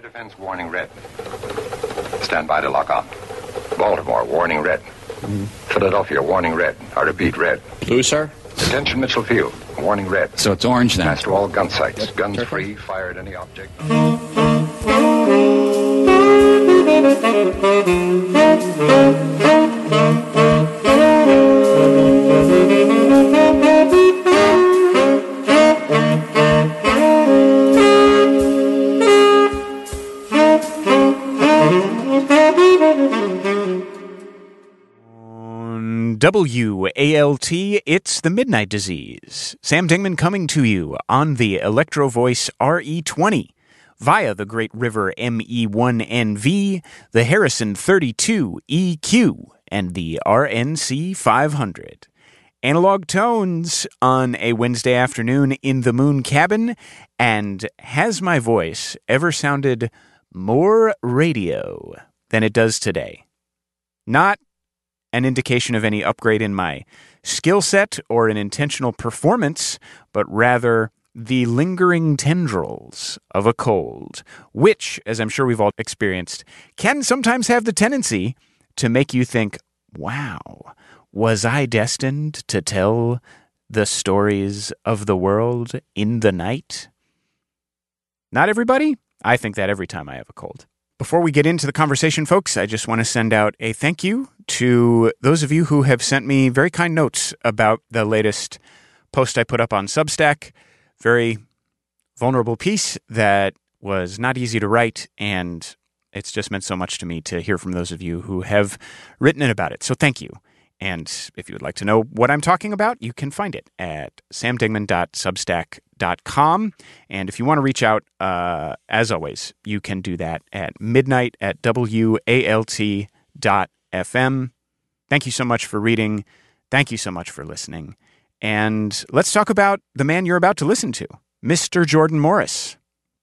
Air defense warning red. Stand by to lock on. Baltimore, warning red. Mm-hmm. Philadelphia, warning red. I repeat, red. Blue, sir? Attention, Mitchell Field, warning red. So it's orange then. Pass to all gun sites. Guns free, fire at any object. WALT, it's the Midnight Disease. Sam Dingman coming to you on the Electro Voice RE20 via the Great River ME1NV, the Harrison 32 EQ, and the RNC 500. Analog tones on a Wednesday afternoon in the Moon Cabin, and has my voice ever sounded more radio than it does today? Not an indication of any upgrade in my skill set or an intentional performance, but rather the lingering tendrils of a cold, which, as I'm sure we've all experienced, can sometimes have the tendency to make you think, wow, was I destined to tell the stories of the world in the night? Not everybody. I think that every time I have a cold. Before we get into the conversation, folks, I just want to send out a thank you to those of you who have sent me very kind notes about the latest post I put up on Substack. Very vulnerable piece that was not easy to write, and it's just meant so much to me to hear from those of you who have written it about it. So thank you. And if you would like to know what I'm talking about, you can find it at samdingman.substack.com. And if you want to reach out, uh, as always, you can do that at midnight at walt.fm. Thank you so much for reading. Thank you so much for listening. And let's talk about the man you're about to listen to, Mr. Jordan Morris,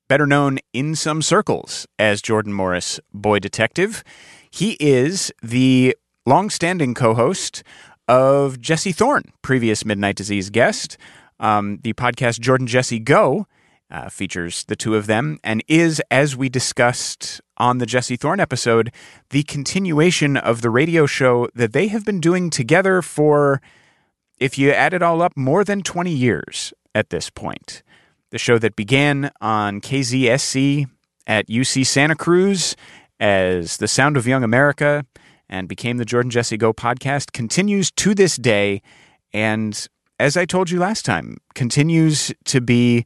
better known in some circles as Jordan Morris, Boy Detective. He is the longstanding co-host of Jesse Thorn, previous Midnight Disease guest. Um, the podcast Jordan Jesse Go uh, features the two of them and is, as we discussed on the Jesse Thorn episode, the continuation of the radio show that they have been doing together for, if you add it all up, more than 20 years at this point. The show that began on KZSC at UC Santa Cruz as The Sound of Young America and became the Jordan Jesse Go podcast continues to this day. And as I told you last time, continues to be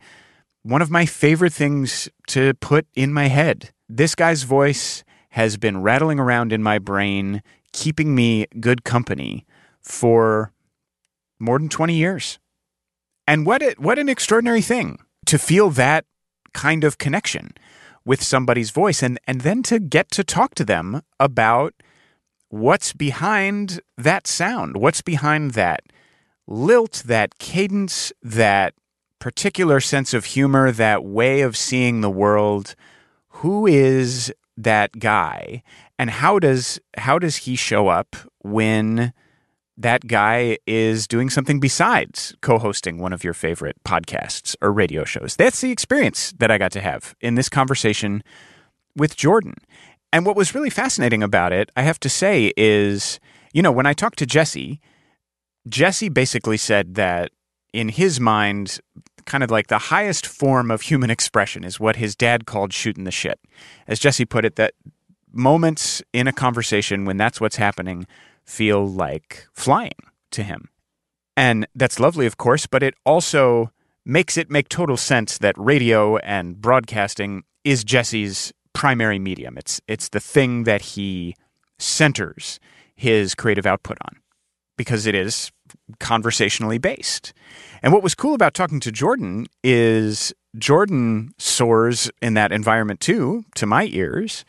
one of my favorite things to put in my head. This guy's voice has been rattling around in my brain, keeping me good company for more than 20 years. And what it, what an extraordinary thing to feel that kind of connection with somebody's voice and and then to get to talk to them about what's behind that sound? What's behind that lilt, that cadence, that particular sense of humor, that way of seeing the world? Who is that guy? And how does how does he show up when that guy is doing something besides co-hosting one of your favorite podcasts or radio shows? That's the experience that I got to have in this conversation with Jordan. And what was really fascinating about it, I have to say, is you know, when I talked to Jesse, Jesse basically said that in his mind, kind of like the highest form of human expression is what his dad called shooting the shit. As Jesse put it, that moments in a conversation when that's what's happening feel like flying to him. And that's lovely, of course, but it also makes it make total sense that radio and broadcasting is Jesse's primary medium. It's it's the thing that he centers his creative output on because it is conversationally based. And what was cool about talking to Jordan is Jordan soars in that environment too, to my ears.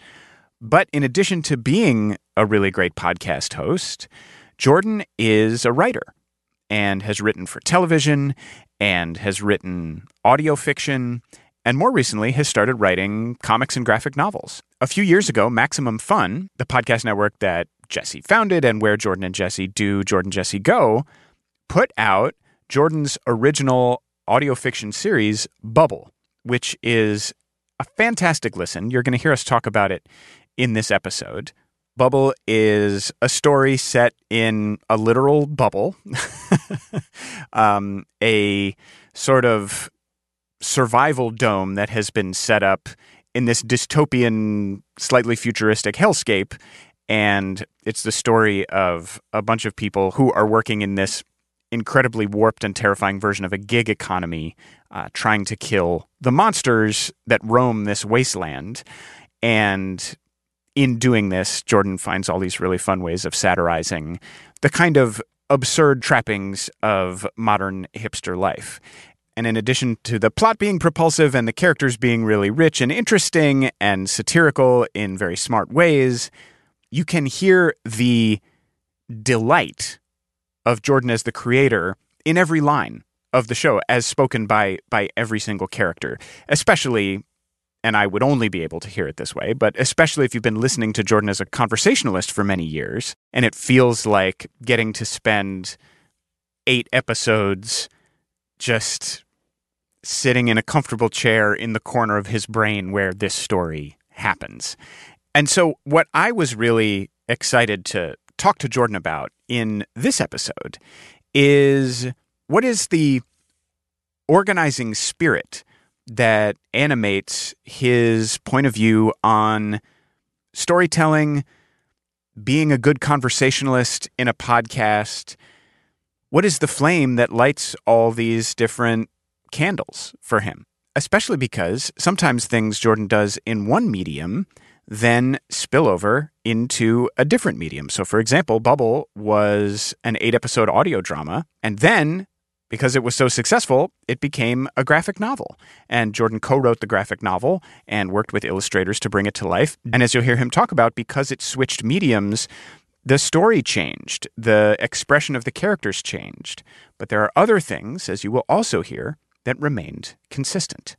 But in addition to being a really great podcast host, Jordan is a writer and has written for television and has written audio fiction and more recently has started writing comics and graphic novels. A few years ago, Maximum Fun, the podcast network that Jesse founded and where Jordan and Jesse do Jordan Jesse Go, put out Jordan's original audio fiction series, Bubble, which is a fantastic listen. You're going to hear us talk about it in this episode. Bubble is a story set in a literal bubble, um, a sort of survival dome that has been set up in this dystopian, slightly futuristic hellscape. And it's the story of a bunch of people who are working in this incredibly warped and terrifying version of a gig economy, uh, trying to kill the monsters that roam this wasteland. And in doing this, Jordan finds all these really fun ways of satirizing the kind of absurd trappings of modern hipster life. And in addition to the plot being propulsive and the characters being really rich and interesting and satirical in very smart ways, you can hear the delight of Jordan as the creator in every line of the show as spoken by by every single character, especially and I would only be able to hear it this way, but especially if you've been listening to Jordan as a conversationalist for many years and it feels like getting to spend 8 episodes just sitting in a comfortable chair in the corner of his brain where this story happens. And so, what I was really excited to talk to Jordan about in this episode is what is the organizing spirit that animates his point of view on storytelling, being a good conversationalist in a podcast. What is the flame that lights all these different candles for him, especially because sometimes things Jordan does in one medium then spill over into a different medium. So, for example, Bubble was an eight episode audio drama, and then because it was so successful, it became a graphic novel. And Jordan co wrote the graphic novel and worked with illustrators to bring it to life. And as you'll hear him talk about, because it switched mediums, the story changed, the expression of the characters changed. But there are other things, as you will also hear, that remained consistent.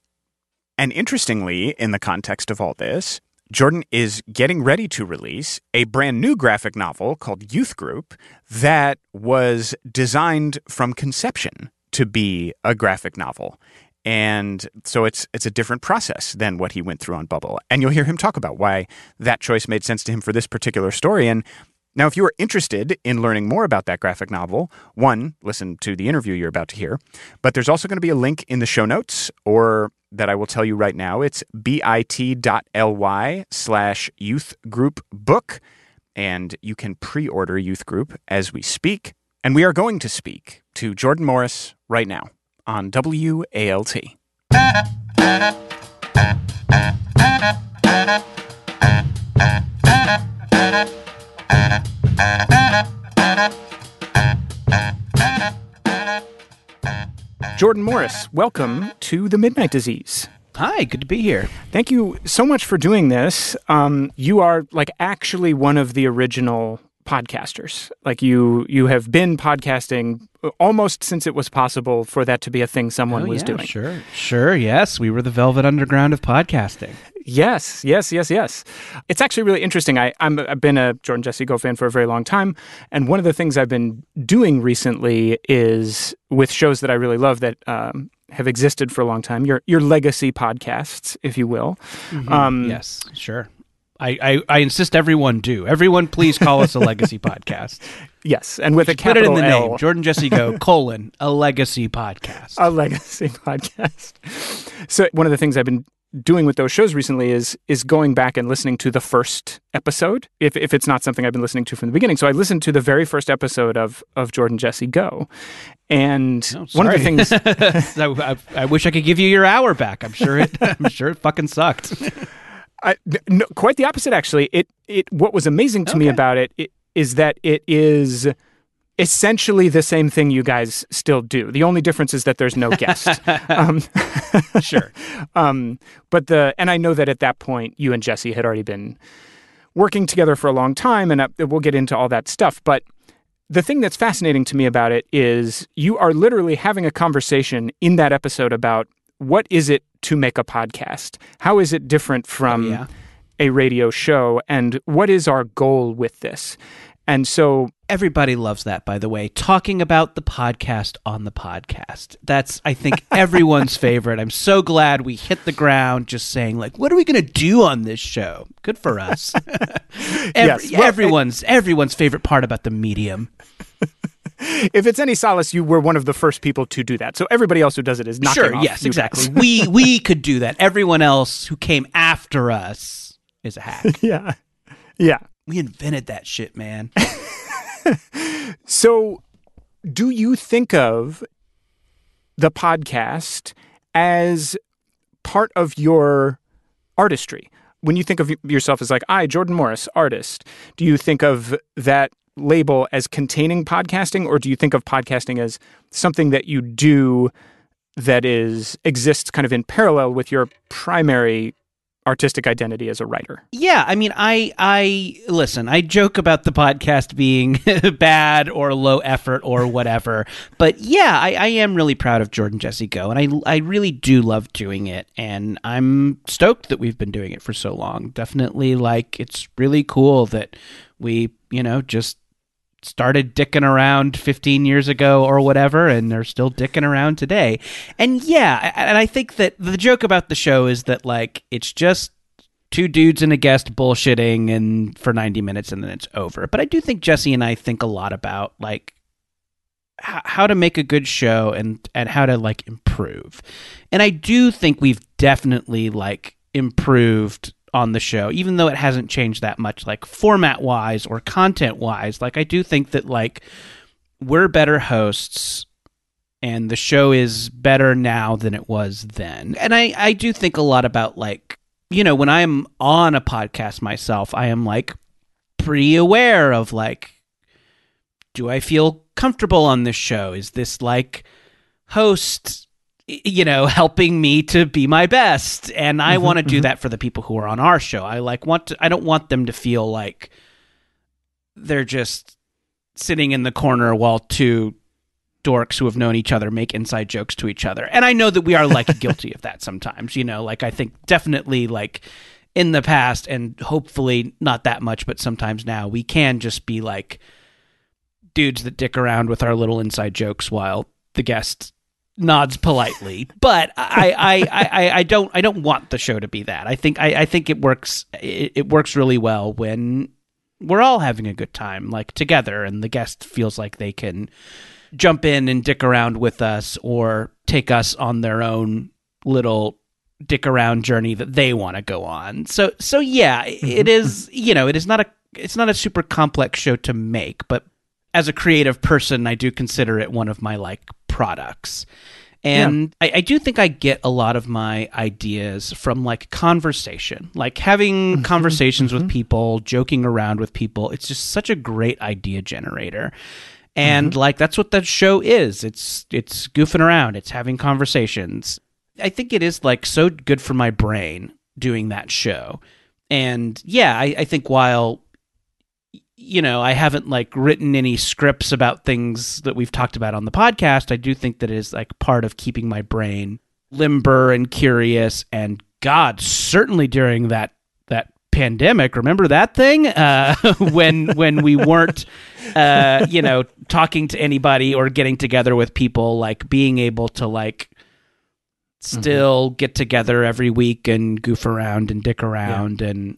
And interestingly, in the context of all this, Jordan is getting ready to release a brand new graphic novel called Youth Group that was designed from conception to be a graphic novel. And so it's it's a different process than what he went through on Bubble. And you'll hear him talk about why that choice made sense to him for this particular story and now, if you are interested in learning more about that graphic novel, one, listen to the interview you're about to hear, but there's also going to be a link in the show notes or that I will tell you right now. It's bit.ly slash youth group book, and you can pre order youth group as we speak. And we are going to speak to Jordan Morris right now on WALT. Jordan Morris, welcome to the Midnight Disease. Hi, good to be here. Thank you so much for doing this. Um, you are like actually one of the original podcasters. Like you, you have been podcasting almost since it was possible for that to be a thing someone oh, was yeah, doing. Sure, sure. Yes, we were the Velvet Underground of podcasting. Yes, yes, yes, yes. It's actually really interesting. I, i have been a Jordan Jesse Go fan for a very long time. And one of the things I've been doing recently is with shows that I really love that um, have existed for a long time, your, your legacy podcasts, if you will. Mm-hmm. Um, yes, sure. I, I, I, insist everyone do. Everyone, please call us a legacy podcast. Yes, and with Just a capital put it in the L. name. Jordan Jesse Go colon a legacy podcast. A legacy podcast. So one of the things I've been doing with those shows recently is is going back and listening to the first episode if if it's not something I've been listening to from the beginning. So I listened to the very first episode of of Jordan Jesse Go, and Oh, one of the things I, I, I wish I could give you your hour back. I'm sure it. I'm sure it fucking sucked. I, no, quite the opposite actually. It it what was amazing to me about it, it is that it is essentially the same thing you guys still do. The only difference is that there's no guest. um, Sure. um, but the and I know that at that point you and Jesse had already been working together for a long time, and uh, we'll get into all that stuff. But the thing that's fascinating to me about it is you are literally having a conversation in that episode about what is it to make a podcast? How is it different from yeah. a radio show? And what is our goal with this? And so Everybody loves that, by the way. Talking about the podcast on the podcast. That's, I think, everyone's favorite. I'm so glad we hit the ground just saying, like, what are we going to do on this show? Good for us. Every, Yes, well, everyone's everyone's favorite part about the medium. If it's any solace, you were one of the first people to do that. So everybody else who does it is knocking Sure, yes, exactly. we we could do that. Everyone else who came after us is a hack. yeah, yeah. we invented that shit, man. So, do you think of the podcast as part of your artistry? When you think of yourself as like, I, Jordan Morris, artist, do you think of that label as containing podcasting, or do you think of podcasting as something that you do that is exists kind of in parallel with your primary artistic identity as a writer? Yeah, I mean, I I listen. I joke about the podcast being bad or low effort or whatever, but yeah, I, I am really proud of Jordan Jesse Go, and I I really do love doing it, and I'm stoked that we've been doing it for so long. Definitely, like it's really cool that we you know just started dicking around 15 years ago or whatever and they're still dicking around today. And yeah and i think that the joke about the show is that like it's just two dudes and a guest bullshitting and for 90 minutes and then it's over. But i do think jesse and i think a lot about like h- how to make a good show and and how to like improve. And i do think we've definitely like improved on the show even though it hasn't changed that much like format wise or content wise like i do think that like we're better hosts and the show is better now than it was then. And i i do think a lot about like you know when i'm on a podcast myself i am like pretty aware of like do i feel comfortable on this show? Is this like host you know helping me to be my best. And i mm-hmm, want to do mm-hmm. that for the people who are on our show. I like want to i don't want them to feel like they're just sitting in the corner while two dorks who have known each other make inside jokes to each other. And i know that we are like guilty of that sometimes you know? Like i think definitely like in the past and hopefully not that much but sometimes now we can just be like dudes that dick around with our little inside jokes while the guest nods politely. But I, I, I, I, don't I don't want the show to be that. I think I, I think it works it, it works really well when we're all having a good time, like together, and the guest feels like they can jump in and dick around with us or take us on their own little dick around journey that they want to go on. So so yeah, mm-hmm. it is you know, it is not a it's not a super complex show to make, but as a creative person, I do consider it one of my like products. And I, I do think I get a lot of my ideas from like conversation, like having mm-hmm. conversations with mm-hmm. people, joking around with people. It's just such a great idea generator. And mm-hmm. like that's what that show is. It's it's goofing around, it's having conversations. I think it is like so good for my brain doing that show. And yeah, I, I think while you know, I haven't like written any scripts about things that we've talked about on the podcast. I do think that it is like part of keeping my brain limber and curious. And God, certainly during that that pandemic, remember that thing uh, when when we weren't, uh, you know, talking to anybody or getting together with people, like being able to like still get together every week and goof around and dick around and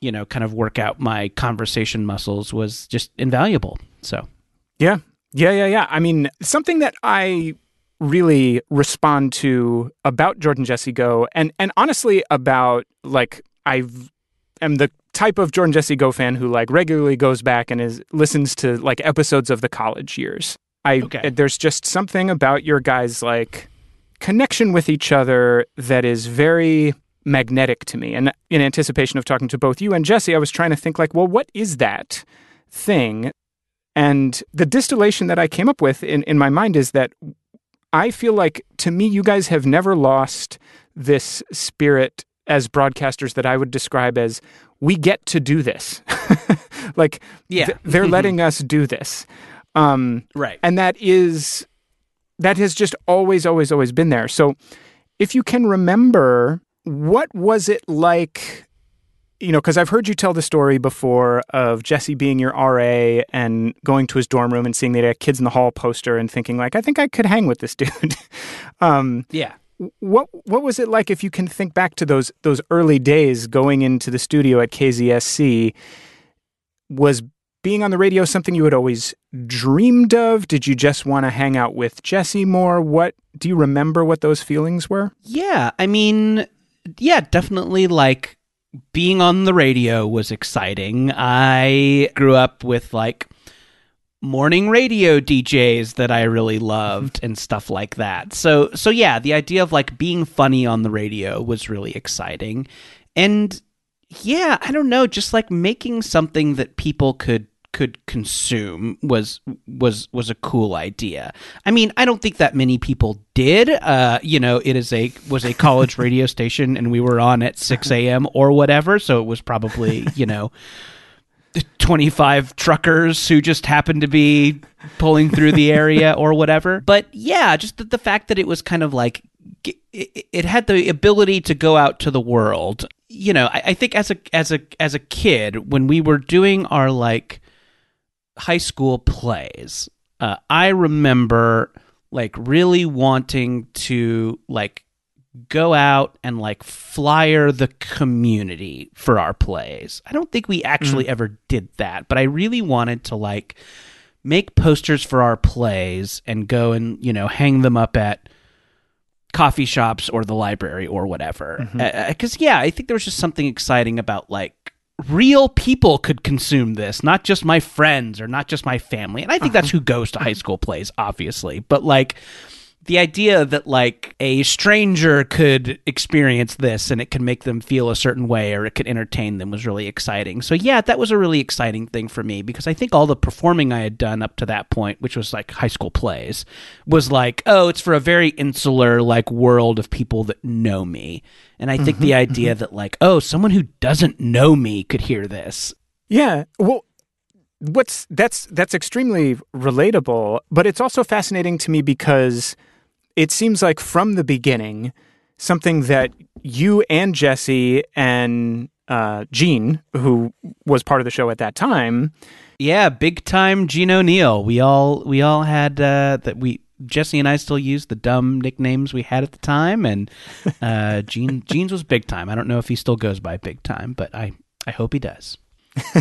you know, kind of work out my conversation muscles was just invaluable. So, Yeah. Yeah, yeah, yeah. I mean, something that I really respond to about Jordan Jesse Go and and honestly about like I am the type of Jordan Jesse Go fan who like regularly goes back and is listens to like episodes of the college years. I Okay. there's just something about your guys like connection with each other that is very magnetic to me. And in anticipation of talking to both you and Jesse, I was trying to think like, well, what is that thing? And the distillation that I came up with in, in my mind is that I feel like to me, you guys have never lost this spirit as broadcasters that I would describe as we get to do this. like Yeah. th- they're letting us do this. Um, right. and that is that has just always always always been there so if you can remember what was it like you know, because I've heard you tell the story before of Jesse being your RA and going to his dorm room and seeing the Kids in the Hall poster and thinking like, I think I could hang with this dude. um, Yeah. what what was it like if you can think back to those those early days going into the studio at KZSC? Was being on the radio something you had always dreamed of? Did you just want to hang out with Jesse more? What do you remember what those feelings were? Yeah, I mean, yeah, definitely like being on the radio was exciting. I grew up with like morning radio DJs that I really loved mm-hmm. and stuff like that. So so yeah, the idea of like being funny on the radio was really exciting. And yeah, I don't know, just like making something that people could could consume was was was a cool idea. I mean, I don't think that many people did. Uh, you know, it is a was a college radio station, and we were on at six a.m. or whatever, so it was probably you know. 25 truckers who just happened to be pulling through the area or whatever. But yeah, just the, the fact that it was kind of like it, it, had the ability to go out to the world. You know, I, I think as a as a as a kid when we were doing our like high school plays, uh, I remember like really wanting to like go out and like flyer the community for our plays. I don't think we actually mm. ever did that, but I really wanted to like make posters for our plays and go and, you know, hang them up at coffee shops or the library or whatever. Because, mm-hmm. uh, yeah, I think there was just something exciting about like real people could consume this, not just my friends or not just my family. And I think uh-huh. that's who goes to high school plays, obviously. But like, the idea that like a stranger could experience this and it could make them feel a certain way or it could entertain them was really exciting. So yeah, that was a really exciting thing for me because I think all the performing I had done up to that point, which was like high school plays, was like, oh, it's for a very insular like world of people that know me. And I think mm-hmm, the idea mm-hmm. that like, oh, someone who doesn't know me could hear this. Yeah. Well, what's that's that's extremely relatable, but it's also fascinating to me because it seems like from the beginning, something that you and Jesse and uh, Gene, who was part of the show at that time, yeah, big time Gene O'Neill. We all we all had uh, that we Jesse and I still use the dumb nicknames we had at the time, and uh, Gene Gene's was big time. I don't know if he still goes by big time, but I I hope he does.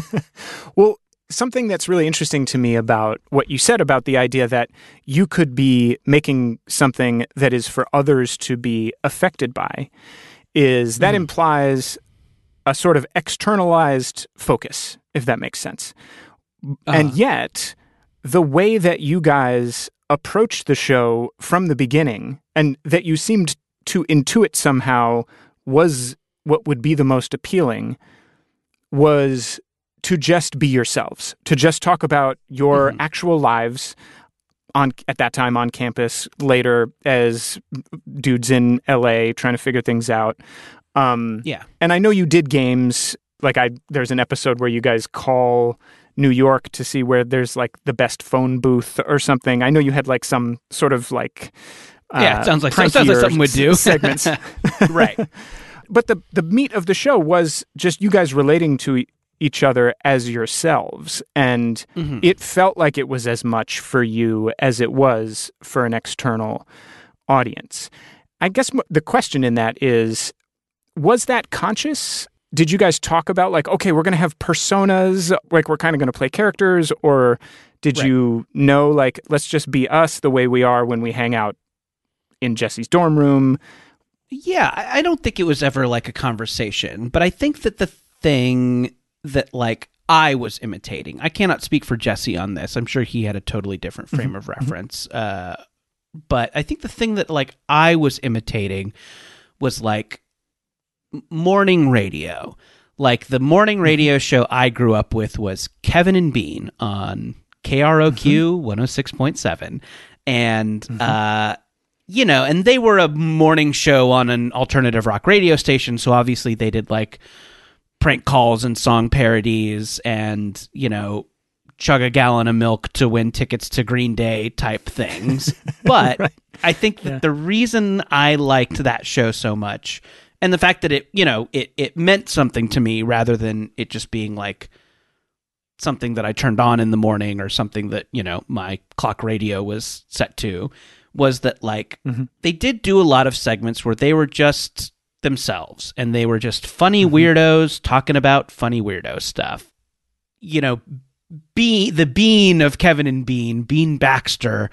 well, something that's really interesting to me about what you said about the idea that you could be making something that is for others to be affected by is that mm. implies a sort of externalized focus, if that makes sense. Uh. And yet, the way that you guys approached the show from the beginning and that you seemed to intuit somehow was what would be the most appealing was to just be yourselves, to just talk about your mm-hmm. actual lives on at that time on campus, later as dudes in LA trying to figure things out. Um, yeah, and I know you did games. Like I, there's an episode where you guys call New York to see where there's like the best phone booth or something. I know you had like some sort of like uh, yeah, it sounds like sounds like something we'd do segments, right? But the the meat of the show was just you guys relating to each other as yourselves. And mm-hmm. it felt like it was as much for you as it was for an external audience. I guess the question in that is was that conscious? Did you guys talk about, like, okay, we're going to have personas, like, we're kind of going to play characters? Or did right. you know, like, let's just be us the way we are when we hang out in Jesse's dorm room? Yeah, I don't think it was ever like a conversation, but I think that the thing that like I was imitating. I cannot speak for Jesse on this. I'm sure he had a totally different frame of mm-hmm. reference. Uh, but I think the thing that like I was imitating was like morning radio. Like the morning radio mm-hmm. show I grew up with was Kevin and Bean on KROQ mm-hmm. 106.7. And mm-hmm. uh you know, and they were a morning show on an alternative rock radio station, so obviously they did like prank calls and song parodies and, you know, chug a gallon of milk to win tickets to Green Day type things. But right. I think that yeah. the reason I liked that show so much and the fact that it you know it it meant something to me rather than it just being like something that I turned on in the morning or something that you know my clock radio was set to was that like Mm-hmm. they did do a lot of segments where they were just themselves and they were just funny Mm-hmm. weirdos talking about funny weirdo stuff you know Bean, the Bean of Kevin and Bean, Bean Baxter,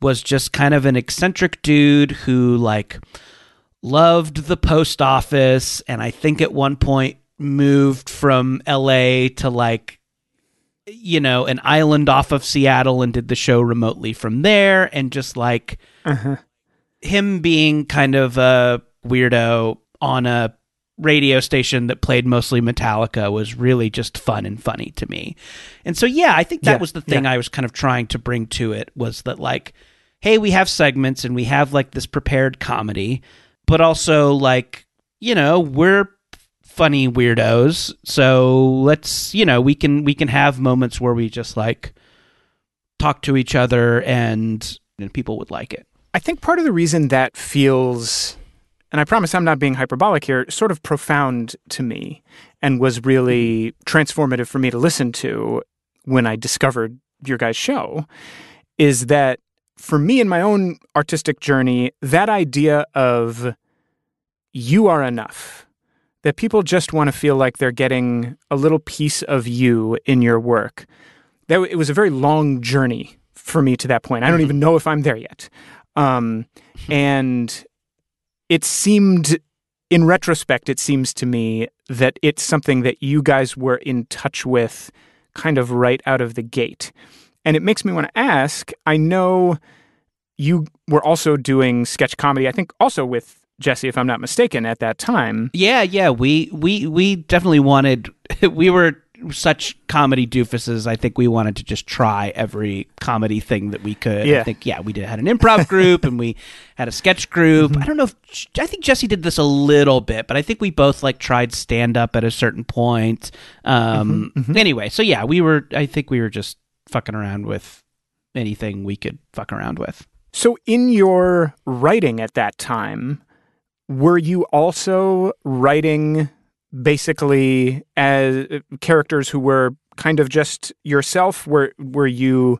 was just kind of an eccentric dude who like loved the post office, and I think at one point moved from L.A. to like you know an island off of Seattle and did the show remotely from there, and just like Uh-huh. him being kind of a weirdo on a radio station that played mostly Metallica was really just fun and funny to me. And so yeah, I think that Yeah, was the thing yeah. I was kind of trying to bring to it was that like hey, we have segments and we have like this prepared comedy, but also like, you know, we're funny weirdos, so let's, you know, we can we can have moments where we just like talk to each other and, and people would like it. I think part of the reason that feels, and I promise I'm not being hyperbolic here, sort of profound to me and was really transformative for me to listen to when I discovered your guys' show is that for me in my own artistic journey, that idea of you are enough, that people just want to feel like they're getting a little piece of you in your work. That it was a very long journey for me to that point. I don't even know if I'm there yet. Um, and it seemed, in retrospect, it seems to me that it's something that you guys were in touch with kind of right out of the gate. And it makes me want to ask I know you were also doing sketch comedy, I think also with Jesse, if I'm not mistaken, at that time. Yeah, yeah, we we we definitely wanted we were such comedy doofuses. I think we wanted to just try every comedy thing that we could. I think yeah, we did had an improv group and we had a sketch group. Mm-hmm. I don't know if I think Jesse did this a little bit, but I think we both like tried stand up at a certain point. Um mm-hmm, mm-hmm. anyway, so yeah, we were I think we were just fucking around with anything we could fuck around with. So, in your writing at that time, were you also writing basically as characters who were kind of just yourself? Were were you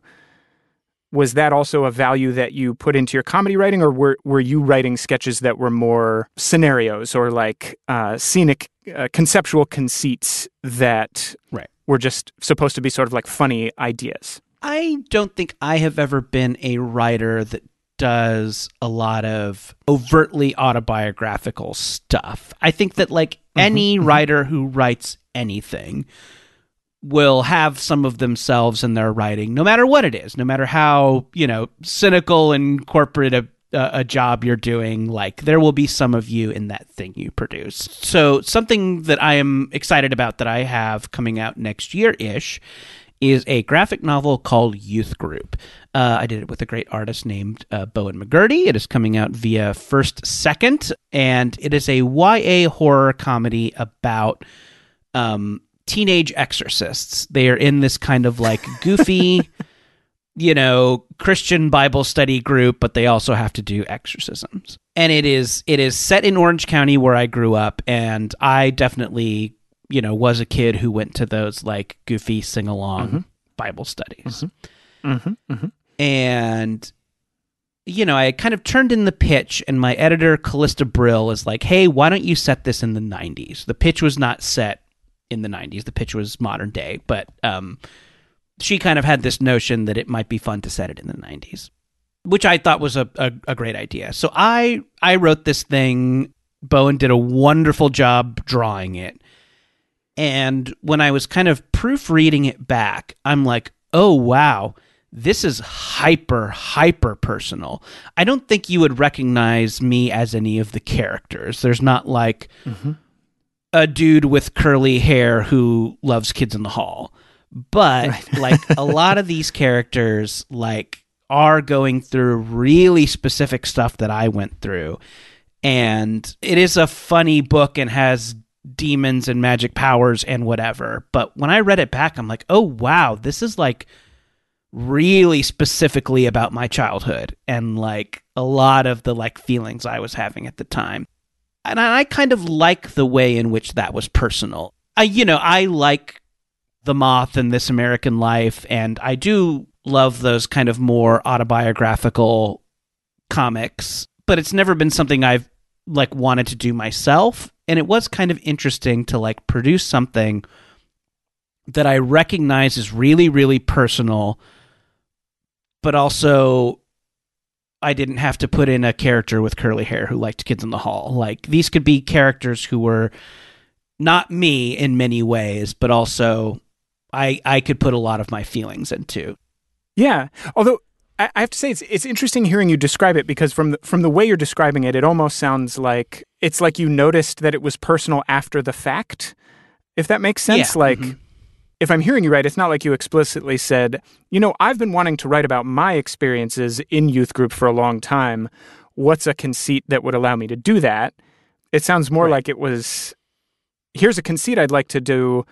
was that also a value that you put into your comedy writing, or were were you writing sketches that were more scenarios or like uh, scenic, uh, conceptual conceits that Right. were just supposed to be sort of like funny ideas? I don't think I have ever been a writer that does a lot of overtly autobiographical stuff. I think that like mm-hmm. any mm-hmm. writer who writes anything will have some of themselves in their writing no matter what it is, no matter how, you know, cynical and corporate a a job you're doing, like there will be some of you in that thing you produce. So, something that I am excited about that I have coming out next year ish is a graphic novel called Youth Group. Uh, I did it with a great artist named uh, Bowen McCurdy. It is coming out via First Second, and it is a YA horror comedy about um, teenage exorcists. They are in this kind of like goofy, you know, Christian Bible study group, but they also have to do exorcisms. And it is it is set in Orange County where I grew up, and I definitely you know was a kid who went to those like goofy sing along Bible studies, Mm-hmm. And you know I kind of turned in the pitch, and my editor Calista Brill is like, "Hey, why don't you set this in the '90s?" The pitch was not set in the '90s; the pitch was modern day, but um, she kind of had this notion that it might be fun to set it in the '90s, which I thought was a, a, a great idea. So I I wrote this thing. Bowen did a wonderful job drawing it. And when I was kind of proofreading it back, I'm like, oh, wow, this is hyper, hyper personal. I don't think you would recognize me as any of the characters. There's not like mm-hmm. a dude with curly hair who loves kids in the hall. But like a lot of these characters, like, are going through really specific stuff that I went through. And it is a funny book and has demons and magic powers and whatever. But when I read it back, I'm like, oh, wow, this is like really specifically about my childhood and like a lot of the like feelings I was having at the time. and I kind of like the way in which that was personal. I, you know, I like The Moth and This American Life, and I do love those kind of more autobiographical comics, but it's never been something I've like wanted to do myself. And it was kind of interesting to like produce something that I recognize is really, really personal, but also I didn't have to put in a character with curly hair who liked kids in the hall. Like these could be characters who were not me in many ways, but also I I could put a lot of my feelings into. Yeah. Although I, I have to say it's it's interesting hearing you describe it because from the, from the way you're describing it, it almost sounds like it's like you noticed that it was personal after the fact. If that makes sense, Yeah. like Mhm. If I'm hearing you right, it's not like you explicitly said, you know, I've been wanting to write about my experiences in youth group for a long time. What's a conceit that would allow me to do that? It sounds more Right. like it was here's a conceit I'd like to do.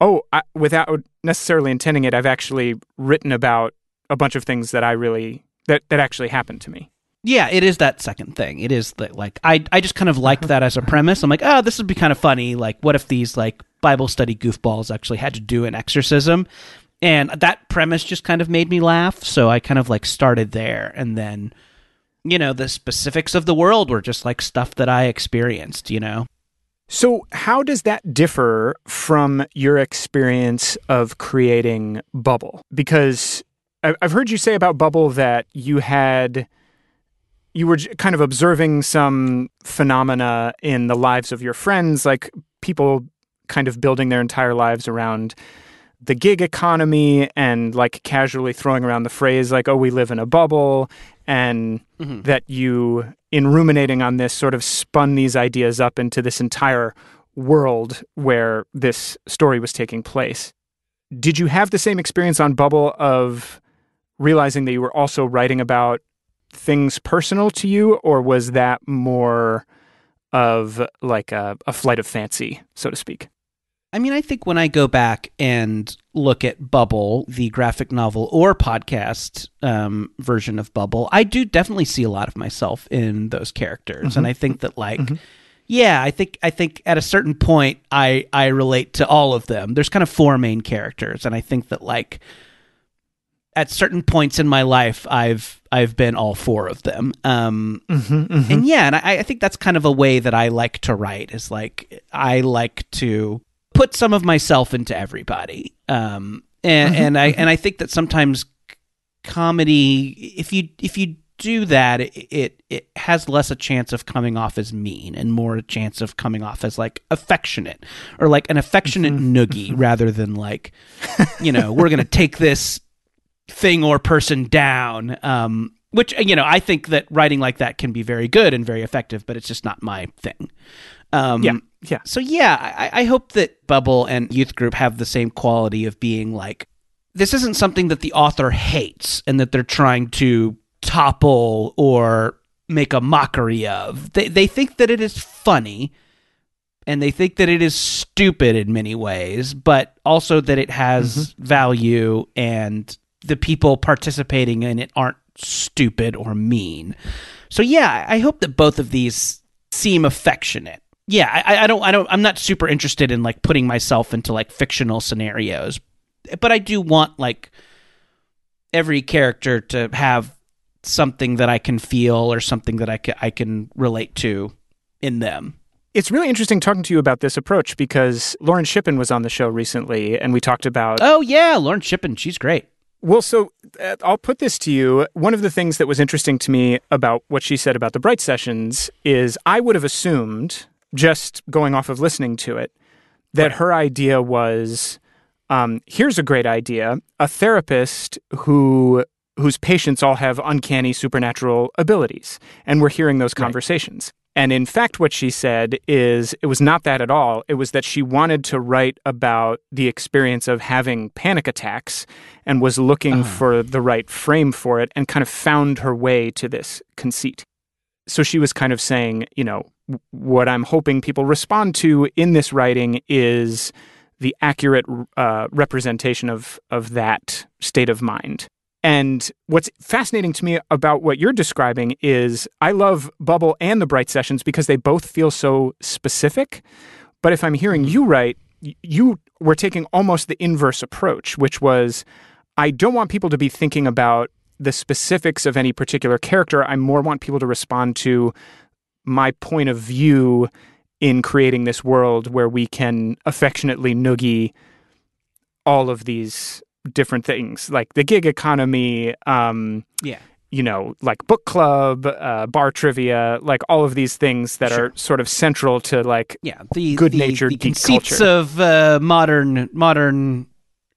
Oh, I, without necessarily intending it, I've actually written about a bunch of things that I really that that actually happened to me. Yeah, it is that second thing. It is that like I I just kind of liked uh-huh. that as a premise. I'm like, oh, this would be kind of funny. Like, what if these like Bible study goofballs actually had to do an exorcism? And that premise just kind of made me laugh. So I kind of like started there, and then you know the specifics of the world were just like stuff that I experienced. You know. So, how does that differ from your experience of creating Bubble? Because I've heard you say about Bubble that you had you were kind of observing some phenomena in the lives of your friends, like people kind of building their entire lives around the gig economy and like casually throwing around the phrase like oh we live in a bubble and Mhm. that you in ruminating on this sort of spun these ideas up into this entire world where this story was taking place did you have the same experience on bubble of realizing that you were also writing about things personal to you or was that more of like a, a flight of fancy so to speak I mean, I think when I go back and look at Bubble, the graphic novel or podcast um, version of Bubble, I do definitely see a lot of myself in those characters, and I think that like. Yeah, I think I think at a certain point I I relate to all of them. There's kind of four main characters and I think that like at certain points in my life I've I've been all four of them. Um and yeah, and I, I think that's kind of a way that I like to write is like I like to put some of myself into everybody. Um, and and I and I think that sometimes comedy, if you if you do that, it, it it has less a chance of coming off as mean and more a chance of coming off as like affectionate or like an affectionate noogie rather than like you know we're gonna take this thing or person down. Um, which you know I think that writing like that can be very good and very effective, but it's just not my thing. Um, yeah yeah so yeah, I, I hope that Bubble and Youth Group have the same quality of being like this isn't something that the author hates and that they're trying to topple or make a mockery of. They they think that it is funny and they think that it is stupid in many ways, but also that it has value and the people participating in it aren't stupid or mean. So yeah, I hope that both of these seem affectionate. Yeah, I, I don't, I don't, I'm not super interested in like putting myself into like fictional scenarios, but I do want like every character to have something that I can feel or something that I can, I can relate to in them. It's really interesting talking to you about this approach because Lauren Shippen was on the show recently and we talked about. Oh yeah, Lauren Shippen, she's great. Well, so uh, I'll put this to you. One of the things that was interesting to me about what she said about the Bright Sessions is I would have assumed, just going off of listening to it, that her idea was um, here's a great idea. A therapist who whose patients all have uncanny supernatural abilities and we're hearing those conversations. And in fact what she said is it was not that at all. It was that she wanted to write about the experience of having panic attacks and was looking for the right frame for it and kind of found her way to this conceit. So she was kind of saying, you know, what I'm hoping people respond to in this writing is the accurate uh, representation of of that state of mind. And what's fascinating to me about what you're describing is I love Bubble and the Bright Sessions because they both feel so specific. But if I'm hearing you right, you were taking almost the inverse approach, which was I don't want people to be thinking about the specifics of any particular character. I more want people to respond to my point of view in creating this world where we can affectionately noogie all of these different things like the gig economy um Yeah. you know like book club uh, bar trivia like all of these things that Sure. are sort of central to like Yeah, the Good-natured the, the geek conceits culture. of uh, modern modern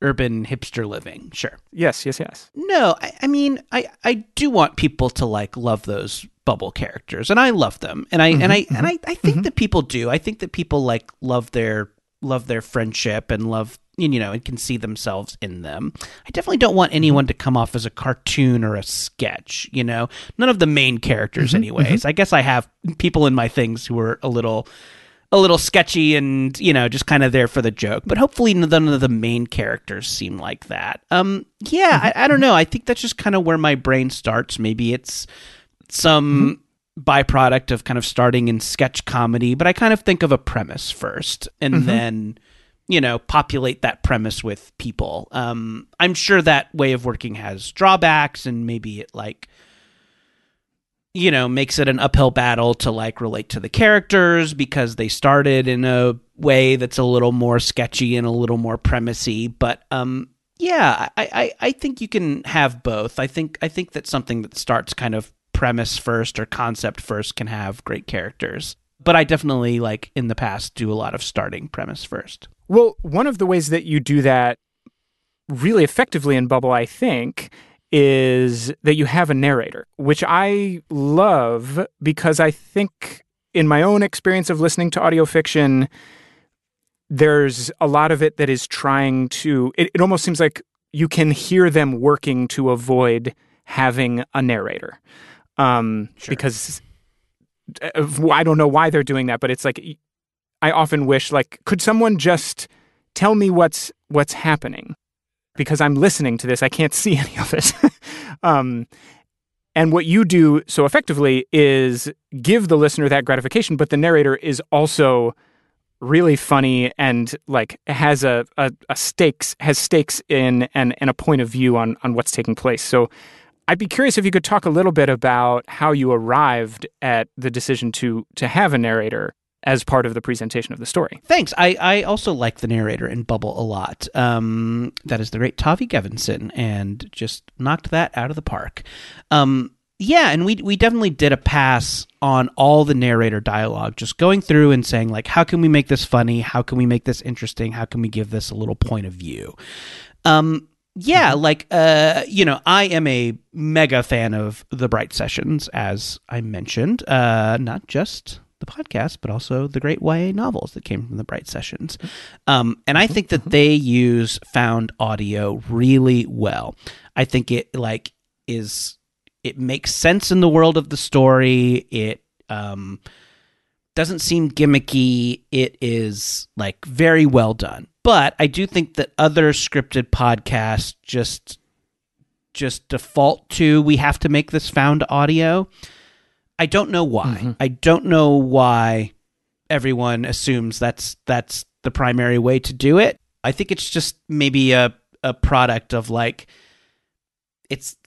urban hipster living. Sure. yes yes yes No, I, I mean, I, I do want people to like love those bubble characters, and I love them, and I and I mm-hmm, and I, mm-hmm. I think that mm-hmm. people do. I think that people like love their love their friendship and love you know and can see themselves in them. I definitely don't want anyone to come off as a cartoon or a sketch. You know, none of the main characters, anyways. I guess I have people in my things who are a little a little sketchy and you know just kind of there for the joke but hopefully none of the main characters seem like that um yeah I, I don't know i think that's just kind of where my brain starts maybe it's some byproduct of kind of starting in sketch comedy but i kind of think of a premise first and then you know populate that premise with people. Um i'm sure that way of working has drawbacks and maybe it like you know makes it an uphill battle to like relate to the characters because they started in a way that's a little more sketchy and a little more premisey. But um yeah I, I i think you can have both. I think i think that something that starts kind of premise first or concept first can have great characters but i definitely like in the past do a lot of starting premise first Well, one of the ways that you do that really effectively in Bubble, I think, is that you have a narrator, which I love because I think in my own experience of listening to audio fiction, there's a lot of it that is trying to, it, it almost seems like you can hear them working to avoid having a narrator. Um, Because uh, I don't know why they're doing that, but it's like I often wish like could someone just tell me what's what's happening because I'm listening to this I can't see any of it. um, and what you do so effectively is give the listener that gratification, but the narrator is also really funny and like has a, a, a stakes has stakes in and, and a point of view on on what's taking place. So I'd be curious if you could talk a little bit about how you arrived at the decision to to have a narrator as part of the presentation of the story. Thanks. I, I also like the narrator in Bubble a lot. Um, that is the great Tavi Gevinson, and just knocked that out of the park. Um, yeah, and we we definitely did a pass on all the narrator dialogue, just going through and saying like, how can we make this funny? How can we make this interesting? How can we give this a little point of view? Um, yeah, like uh, you know, I am a mega fan of the Bright Sessions, as I mentioned. Uh, not just the podcast, but also the great YA novels that came from the Bright Sessions. Um, and I think that they use found audio really well. I think it like is it makes sense in the world of the story. It um, doesn't seem gimmicky. It is like very well done. But I do think that other scripted podcasts just just default to we have to make this found audio. I don't know why. Mm-hmm. I don't know why everyone assumes that's that's the primary way to do it. I think it's just maybe a a product of like it's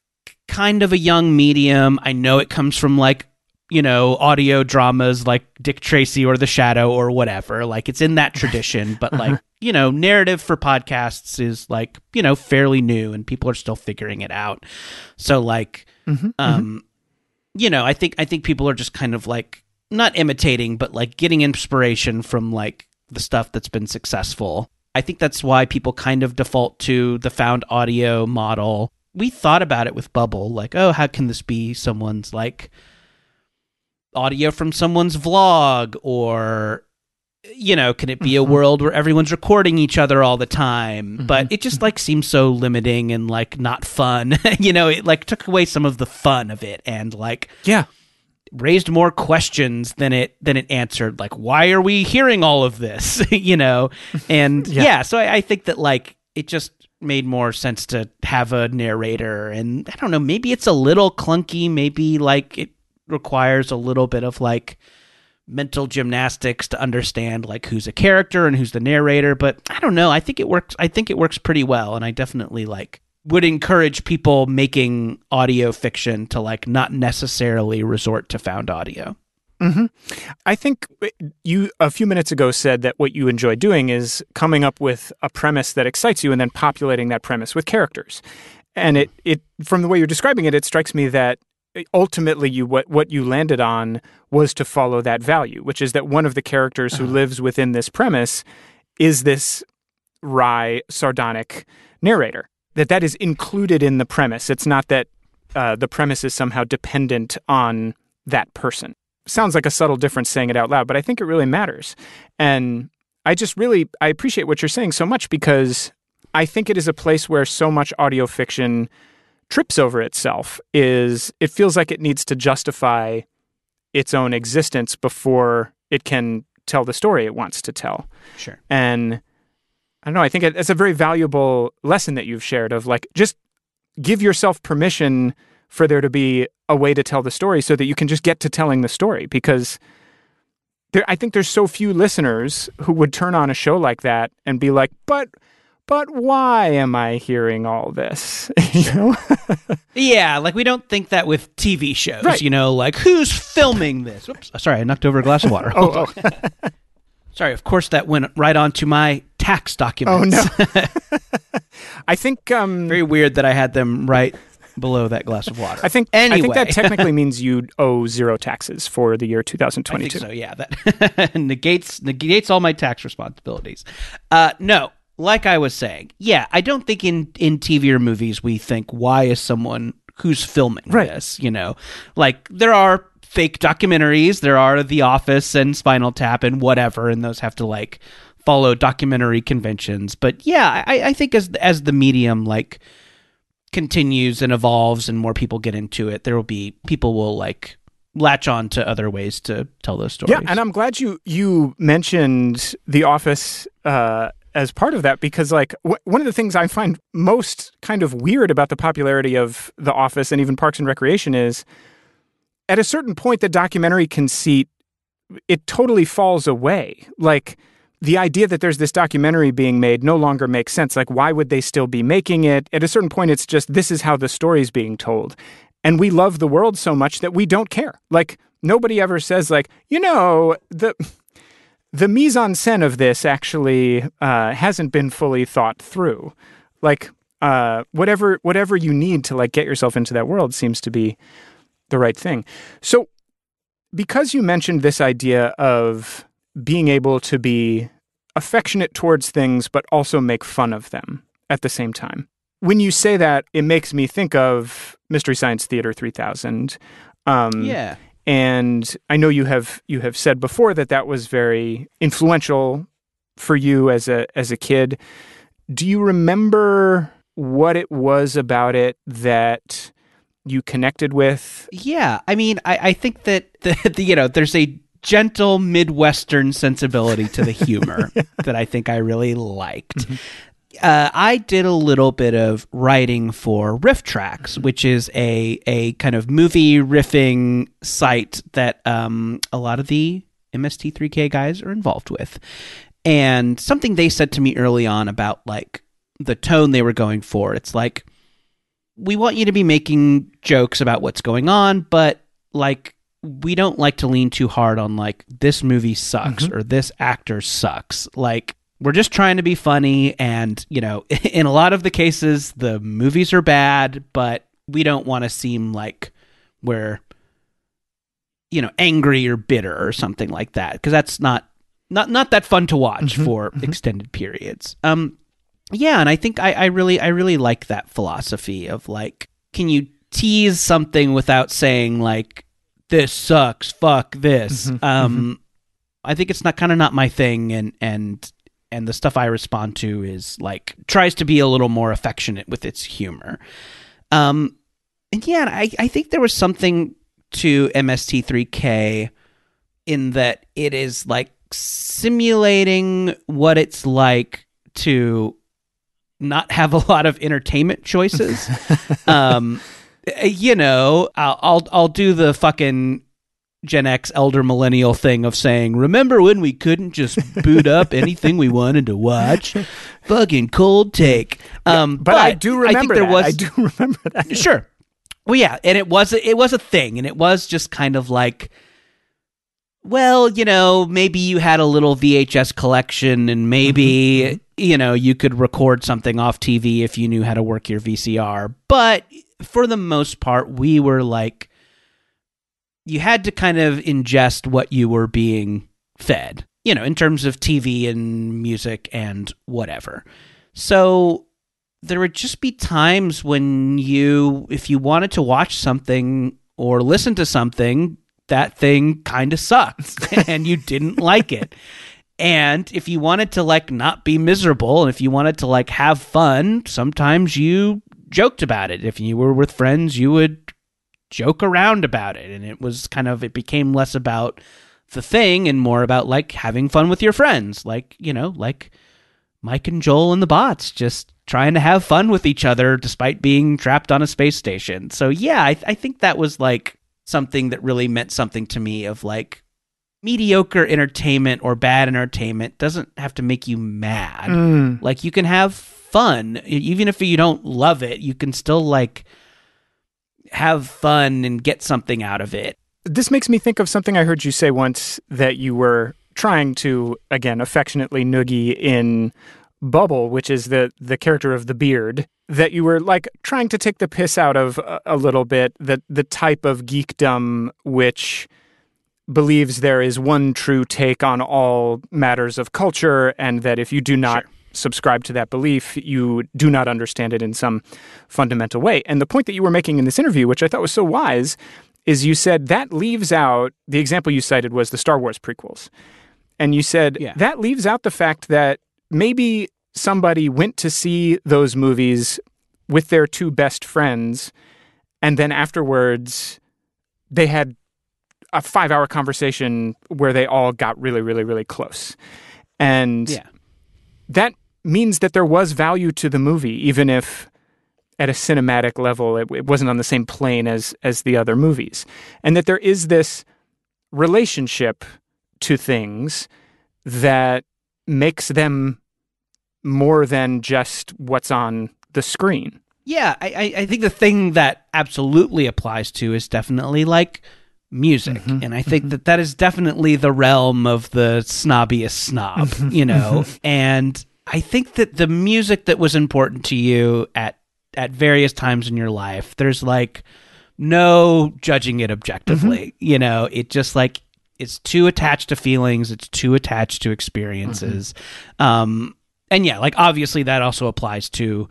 kind of a young medium. I know it comes from like you know audio dramas like Dick Tracy or The Shadow or whatever. Like it's in that tradition, but uh-huh. like you know narrative for podcasts is like you know fairly new and people are still figuring it out. So like mm-hmm, mm-hmm. um you know, I think I think people are just kind of like not imitating, but like getting inspiration from like the stuff that's been successful. I think that's why people kind of default to the found audio model. We thought about it with Bubble, like, oh, how can this be someone's like audio from someone's vlog or you know, can it be a mm-hmm. world where everyone's recording each other all the time? Mm-hmm. But it just like seems so limiting and like not fun. you know, it like took away some of the fun of it and like Yeah. raised more questions than it than it answered. Like, why are we hearing all of this? you know, and yeah, so I, I think that like it just made more sense to have a narrator and I don't know, maybe it's a little clunky, maybe like it requires a little bit of like mental gymnastics to understand like who's a character and who's the narrator, but I don't know, I think it works I think it works pretty well and I definitely like would encourage people making audio fiction to like not necessarily resort to found audio. Mm-hmm. I think you a few minutes ago said that what you enjoy doing is coming up with a premise that excites you and then populating that premise with characters. And it, it from the way you're describing it, it strikes me that ultimately you what what you landed on was to follow that value, which is that one of the characters who uh-huh. lives within this premise is this wry, sardonic narrator. That that is included in the premise. It's not that uh, the premise is somehow dependent on that person sounds like a subtle difference saying it out loud, but I think it really matters. And I just really I appreciate what you're saying so much because I think it is a place where so much audio fiction trips over itself is it feels like it needs to justify its own existence before it can tell the story it wants to tell. Sure. And I don't know, I think it's a very valuable lesson that you've shared of like just give yourself permission for there to be a way to tell the story so that you can just get to telling the story because there, I think there's so few listeners who would turn on a show like that and be like, but but why am I hearing all this? you know? yeah, like we don't think that with TV shows, right. you know, like who's filming this? Oops, sorry, I knocked over a glass of water. oh, oh. sorry, of course that went right onto my tax documents. Oh no. I think um, very weird that I had them right below that glass of water. I think anyway. I think that technically means you owe zero taxes for the year 2022. so yeah, that negates negates all my tax responsibilities. Uh, no, like I was saying, yeah, I don't think in in TV or movies we think why is someone who's filming right. this, you know, like there are fake documentaries, there are The Office and Spinal Tap and whatever, and those have to like follow documentary conventions. But yeah, I, I think as as the medium like continues and evolves and more people get into it, there will be people will like latch on to other ways to tell those stories. Yeah, and I'm glad you you mentioned The Office uh, as part of that because like w- one of the things I find most kind of weird about the popularity of The Office and even Parks and Recreation is at a certain point the documentary conceit it totally falls away. Like the idea that there's this documentary being made no longer makes sense. Like, why would they still be making it? At a certain point, it's just this is how the story's being told. And we love the world so much that we don't care. Like, nobody ever says, like, you know, the. The mise en scène of this actually uh, hasn't been fully thought through. Like, uh, whatever whatever you need to like get yourself into that world seems to be the right thing. So, because you mentioned this idea of being able to be affectionate towards things, but also make fun of them at the same time. When you say that, it makes me think of Mystery Science Theater 3000. Um, yeah. And I know you have you have said before that that was very influential for you as a as a kid. Do you remember what it was about it that you connected with? Yeah, I mean, I, I think that the, the, you know there's a gentle Midwestern sensibility to the humor that I think I really liked. Mm-hmm. Uh, I did a little bit of writing for RiffTrax, mm-hmm. which is a a kind of movie riffing site that um, a lot of the MST3K guys are involved with. And something they said to me early on about like the tone they were going for. It's like we want you to be making jokes about what's going on, but like we don't like to lean too hard on like this movie sucks mm-hmm. or this actor sucks. Like we're just trying to be funny and, you know, in a lot of the cases the movies are bad, but we don't want to seem like we're you know, angry or bitter or something like that because that's not not not that fun to watch mm-hmm. for mm-hmm. extended periods. Um yeah, and I think I, I really I really like that philosophy of like can you tease something without saying like this sucks, fuck this. Mm-hmm, um, mm-hmm. I think it's not kind of not my thing, and and and the stuff I respond to is like tries to be a little more affectionate with its humor. Um, and yeah, I I think there was something to MST3K in that it is like simulating what it's like to not have a lot of entertainment choices. um, you know, I'll, I'll I'll do the fucking Gen X elder millennial thing of saying, "Remember when we couldn't just boot up anything we wanted to watch?" Fucking cold take. Um, but, I do remember I think there that. was I do remember that. sure. Well, yeah, and it was it was a thing, and it was just kind of like, well, you know, maybe you had a little VHS collection, and maybe you know you could record something off TV if you knew how to work your VCR. But for the most part, we were like, you had to kind of ingest what you were being fed, you know, in terms of TV and music and whatever. So there would just be times when you, if you wanted to watch something or listen to something, that thing kind of sucked and you didn't like it. And if you wanted to like not be miserable and if you wanted to like have fun, sometimes you joked about it. If you were with friends, you would joke around about it. And it was kind of, it became less about the thing and more about like having fun with your friends. Like, you know, like Mike and Joel and the bots just trying to have fun with each other despite being trapped on a space station. So yeah, I, I think that was like something that really meant something to me of like mediocre entertainment or bad entertainment doesn't have to make you mad. Mm. Like you can have fun even if you don't love it, you can still like have fun and get something out of it. This makes me think of something I heard you say once that you were trying to, again, affectionately noogie in Bubble, which is the the character of the beard, that you were like trying to take the piss out of a, a little bit, the the type of geekdom which believes there is one true take on all matters of culture, and that if you do not Sure. Subscribe to that belief, you do not understand it in some fundamental way. And the point that you were making in this interview, which I thought was so wise, is you said that leaves out the example you cited was the Star Wars prequels. And you said Yeah. that leaves out the fact that maybe somebody went to see those movies with their two best friends and then afterwards they had a 5-hour conversation where they all got really really really close. And Yeah. that means that there was value to the movie, even if at a cinematic level it, it wasn't on the same plane as as the other movies, and that there is this relationship to things that makes them more than just what's on the screen. Yeah, I, I- I think the thing that absolutely applies to is definitely like music, mm-hmm. and I think mm-hmm. that that is definitely the realm of the snobbiest snob, mm-hmm. you know. and I think that the music that was important to you at at various times in your life, there's like no judging it objectively, you know. It just like it's too attached to feelings, it's too attached to experiences, um, and yeah, like obviously that also applies to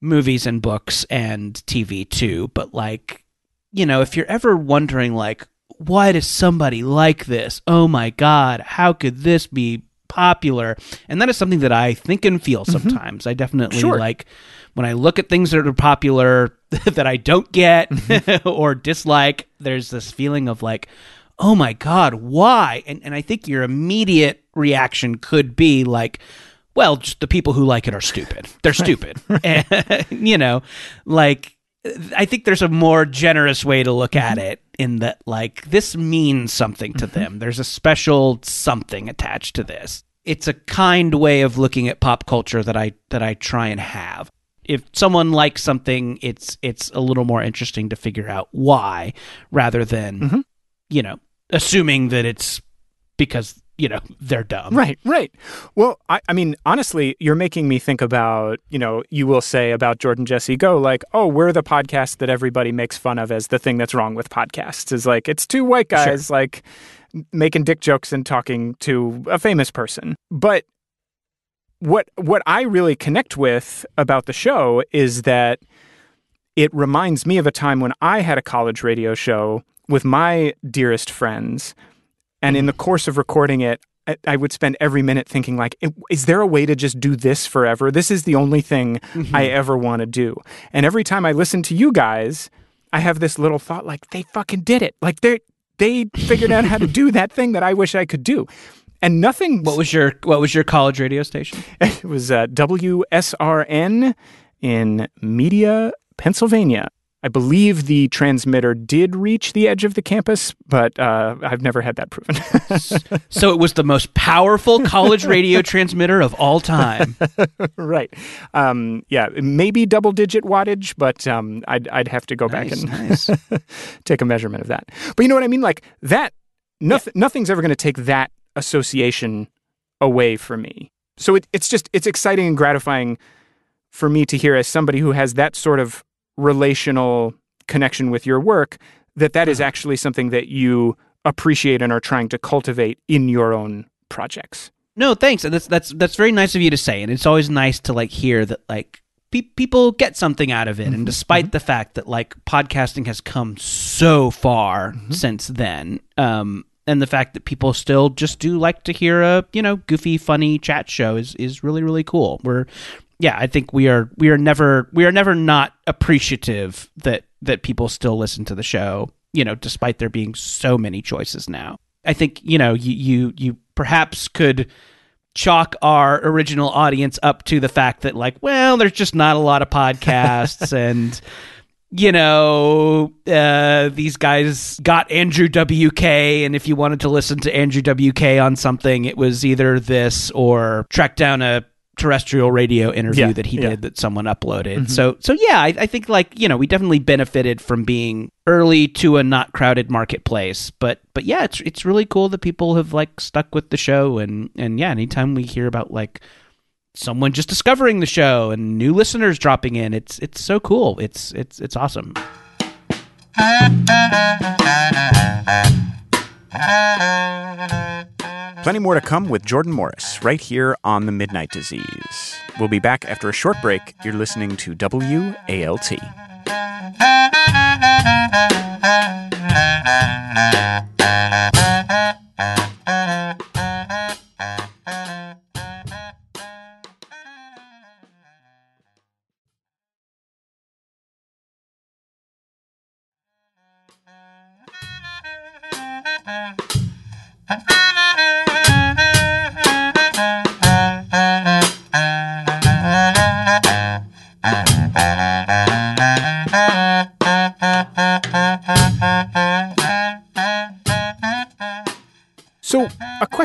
movies and books and TV too, but like, you know, if you're ever wondering like why does somebody like this? Oh my god, how could this be popular? And that is something that I think and feel mm-hmm. sometimes. I definitely Sure. like when I look at things that are popular that I don't get mm-hmm. or dislike, there's this feeling of like Oh my God, why? And and I think your immediate reaction could be like, well, just the people who like it are stupid. They're stupid. And, you know, like I think there's a more generous way to look at it in that like this means something to mm-hmm. them. There's a special something attached to this. It's a kind way of looking at pop culture that I that I try and have. If someone likes something, it's it's a little more interesting to figure out why rather than mm-hmm. you know, assuming that it's because, you know, they're dumb. Right, right. Well, I, I mean, honestly, you're making me think about, you know, you will say about Jordan Jesse Go, like, oh, we're the podcast that everybody makes fun of as the thing that's wrong with podcasts. Is like, it's two white guys, like, making dick jokes and talking to a famous person. But what what I really connect with about the show is that it reminds me of a time when I had a college radio show with my dearest friends. And in the course of recording it, I, I would spend every minute thinking, like, is there a way to just do this forever? This is the only thing I ever want to do. And every time I listen to you guys, I have this little thought, like, they fucking did it. Like, they they figured out how to do that thing that I wish I could do. and nothing. What was your What was your college radio station? It was uh, WSRN in Media, Pennsylvania. I believe the transmitter did reach the edge of the campus, but uh, I've never had that proven. so it was the most powerful college radio transmitter of all time. right. Um, yeah, maybe double digit wattage, but um, I'd, I'd have to go nice, back and nice. take a measurement of that. But you know what I mean? Like that, nothing, yeah. nothing's ever going to take that association away from me. So it, it's just, it's exciting and gratifying for me to hear as somebody who has that sort of relational connection with your work that that is Uh-huh. actually something that you appreciate and are trying to cultivate in your own projects. No, thanks. And that's that's that's very nice of you to say. And it's always nice to like hear that like pe- people get something out of it. Mm-hmm. And despite the fact that like podcasting has come so far Mm-hmm. since then, um, and the fact that people still just do like to hear a you know goofy, funny chat show is is really really cool. We're yeah, I think we are we are never we are never not appreciative that that people still listen to the show. You know, despite there being so many choices now. I think you know you you you perhaps could chalk our original audience up to the fact that like well there's just not a lot of podcasts and you know uh, these guys got andrew wk and if you wanted to listen to andrew wk on something it was either this or track down a terrestrial radio interview Yeah, that he yeah. did that someone uploaded. Mm-hmm. So so yeah I, I think like you know we definitely benefited from being early to a not crowded marketplace. But but yeah it's it's really cool that people have like stuck with the show. And and yeah anytime we hear about like someone just discovering the show and new listeners dropping in it's it's so cool. It's it's it's awesome Plenty more to come with Jordan Morris right here on The Midnight Disease. We'll be back after a short break. You're listening to WALT.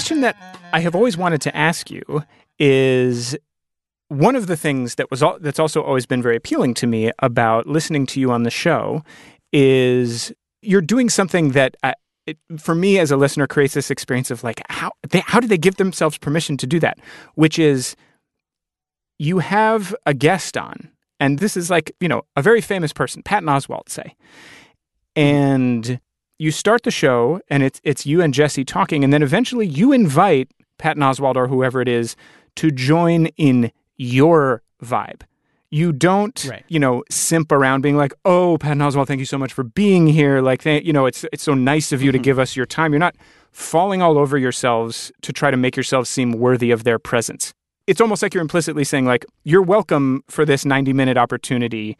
Question that I have always wanted to ask you is one of the things that was that's also always been very appealing to me about listening to you on the show is you're doing something that I, it, for me as a listener creates this experience of like how they, how do they give themselves permission to do that? Which is you have a guest on and this is like you know a very famous person Patton Oswalt say. And you start the show and it's it's you and Jesse talking and then eventually you invite Patton Oswalt or whoever it is to join in your vibe. You don't, Right. you know, simp around being like, "Oh, Patton Oswalt, thank you so much for being here." Like, th- you know, it's it's so nice of you to give us your time. You're not falling all over yourselves to try to make yourselves seem worthy of their presence. It's almost like you're implicitly saying, like, "You're welcome for this 90 minute opportunity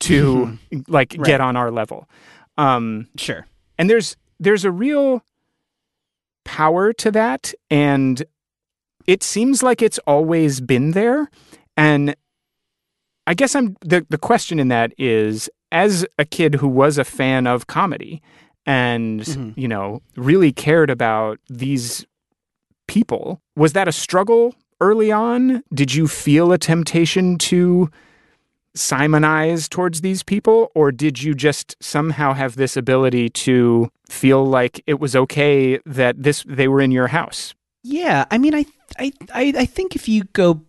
to like Right. get on our level." Um, sure and there's there's a real power to that. And it seems like it's always been there. And i guess i'm the, the question in that is as a kid who was a fan of comedy and Mhm. you know really cared about these people was that a struggle early on? Did you feel a temptation to simonize towards these people or did you just somehow have this ability to feel like it was okay that this they were in your house Yeah, I mean, I, I, I, I think if you go,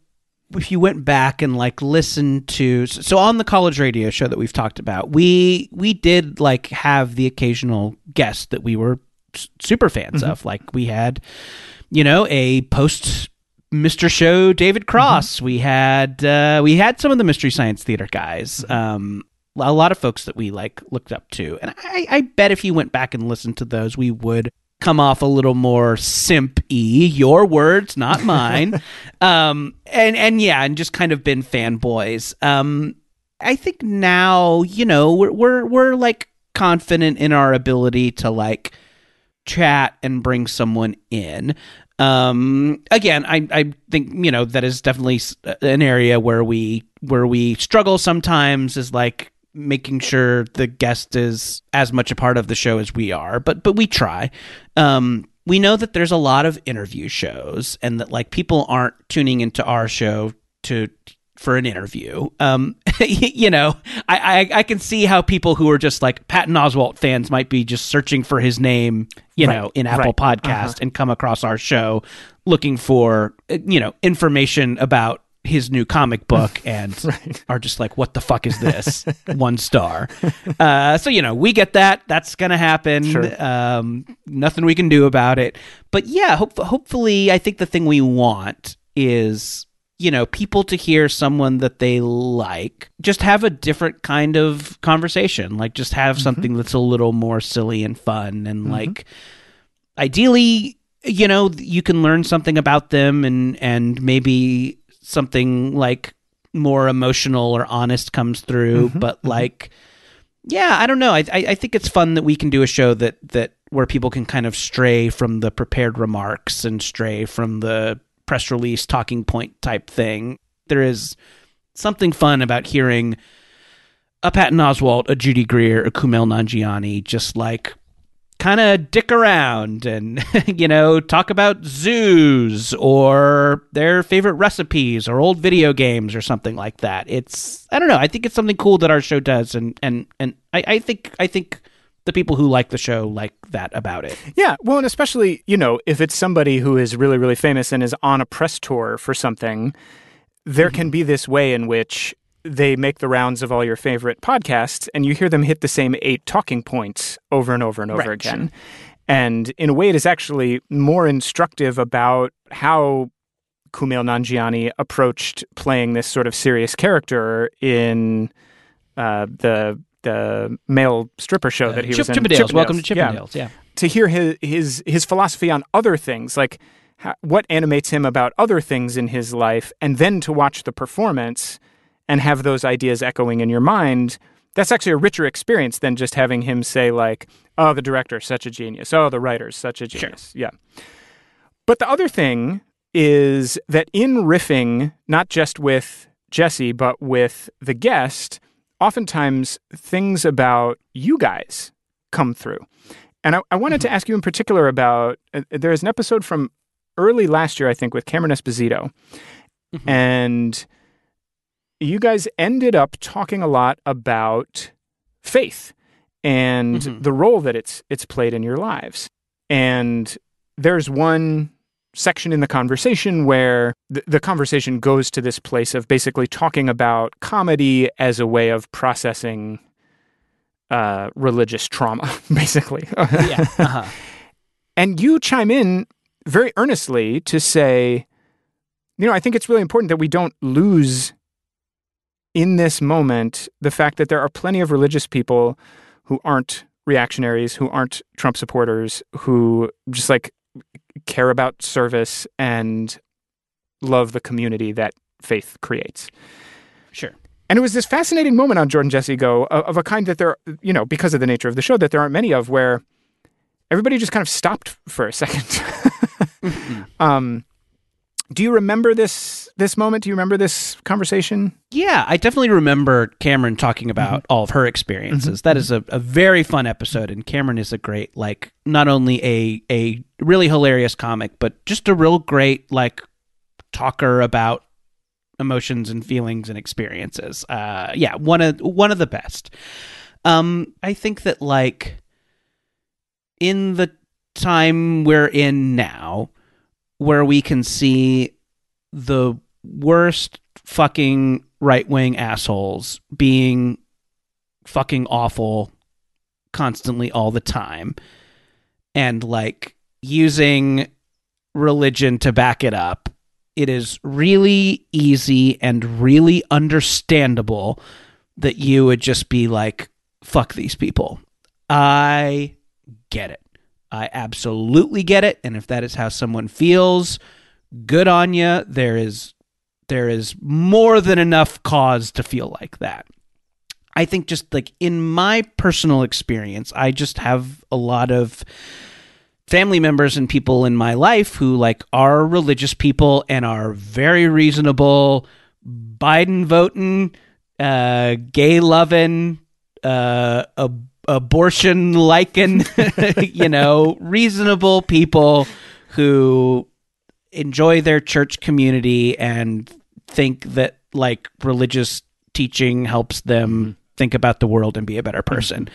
if you went back and like listened to, so on the college radio show that we've talked about, we we did like have the occasional guest that we were super fans mm-hmm. of. Like we had, you know, a post Mr. Show David Cross. We had uh, we had some of the Mystery Science Theater guys. Um, a lot of folks that we like looked up to, and I, I bet if you went back and listened to those, we would come off a little more simp. Your words, not mine. um, and and yeah, and just kind of been fanboys. Um, I think now, you know, we're we're we're like confident in our ability to like chat and bring someone in. Um, again, I I think you know that is definitely an area where we where we struggle sometimes is like making sure the guest is as much a part of the show as we are, but but we try. Um, we know that there's a lot of interview shows and that like people aren't tuning into our show to for an interview. Um, you know, I, I, I can see how people who are just like Patton Oswalt fans might be just searching for his name, you Right, know, in Apple right, Podcast uh-huh. and come across our show looking for uh, you know information about his new comic book and are just like, what the fuck is this? One star. Uh, so you know, we get that. That's gonna happen. Sure. Um, nothing we can do about it. But yeah, hope, hopefully, I think the thing we want is you know people to hear someone that they like just have a different kind of conversation. Like just have mm-hmm. something that's a little more silly and fun and mm-hmm. like ideally you know you can learn something about them and and maybe something like more emotional or honest comes through mm-hmm. but like yeah i don't know. I, I i think it's fun that we can do a show that that where people can kind of stray from the prepared remarks and stray from the press release talking point type thing there is something fun about hearing a Patton Oswalt, a Judy Greer, a Kumail Nanjiani just like kind of dick around and you know talk about zoos or their favorite recipes or old video games or something like that. It's i don't know i think it's something cool that our show does and and and i, I think i think the people who like the show like that about it. Yeah, well, and especially you know if it's somebody who is really really famous and is on a press tour for something, there can be this way in which they make the rounds of all your favorite podcasts, and you hear them hit the same eight talking points over and over and over Right, again. And in a way, it is actually more instructive about how Kumail Nanjiani approached playing this sort of serious character in uh, the the male stripper show that he Chip, was in. chippendales welcome to chippendales yeah, to hear his his his philosophy on other things, like how, what animates him about other things in his life, and then to watch the performance and have those ideas echoing in your mind. That's actually a richer experience than just having him say like, "Oh, the director, such a genius. Oh, the writer's such a genius." Yeah. But the other thing is that in riffing, not just with Jesse, but with the guest, oftentimes things about you guys come through. And I, I wanted to ask you in particular about uh, there's an episode from early last year, I think, with Cameron Esposito. And you guys ended up talking a lot about faith and Mhm. the role that it's it's played in your lives. And there's one section in the conversation where the, the conversation goes to this place of basically talking about comedy as a way of processing uh, religious trauma, basically. yeah uh-huh. and you chime in very earnestly to say, you know, I think it's really important that we don't lose in this moment the fact that there are plenty of religious people who aren't reactionaries, who aren't Trump supporters, who just like care about service and love the community that faith creates. sure. And it was this fascinating moment on Jordan Jesse Go of, of a kind that there, you know, because of the nature of the show, that there aren't many of, where everybody just kind of stopped for a 2nd um, do you remember this this moment? Do you remember this conversation? Yeah, I definitely remember Cameron talking about all of her experiences. That is a, a very fun episode, and Cameron is a great, like, not only a a really hilarious comic, but just a real great like talker about emotions and feelings and experiences. Uh, yeah, one of one of the best. Um, I think that like in the time we're in now, where we can see the worst fucking right wing assholes being fucking awful constantly all the time and like using religion to back it up. It is really easy and really understandable that you would just be like, fuck these people. I get it. I absolutely get it. And if that is how someone feels, good on you. There is there is more than enough cause to feel like that. I think just like in my personal experience, I just have a lot of family members and people in my life who like are religious people and are very reasonable, Biden voting, uh, gay loving, uh, abortion liking, you know, reasonable people who enjoy their church community and think that like religious teaching helps them mm-hmm. think about the world and be a better person.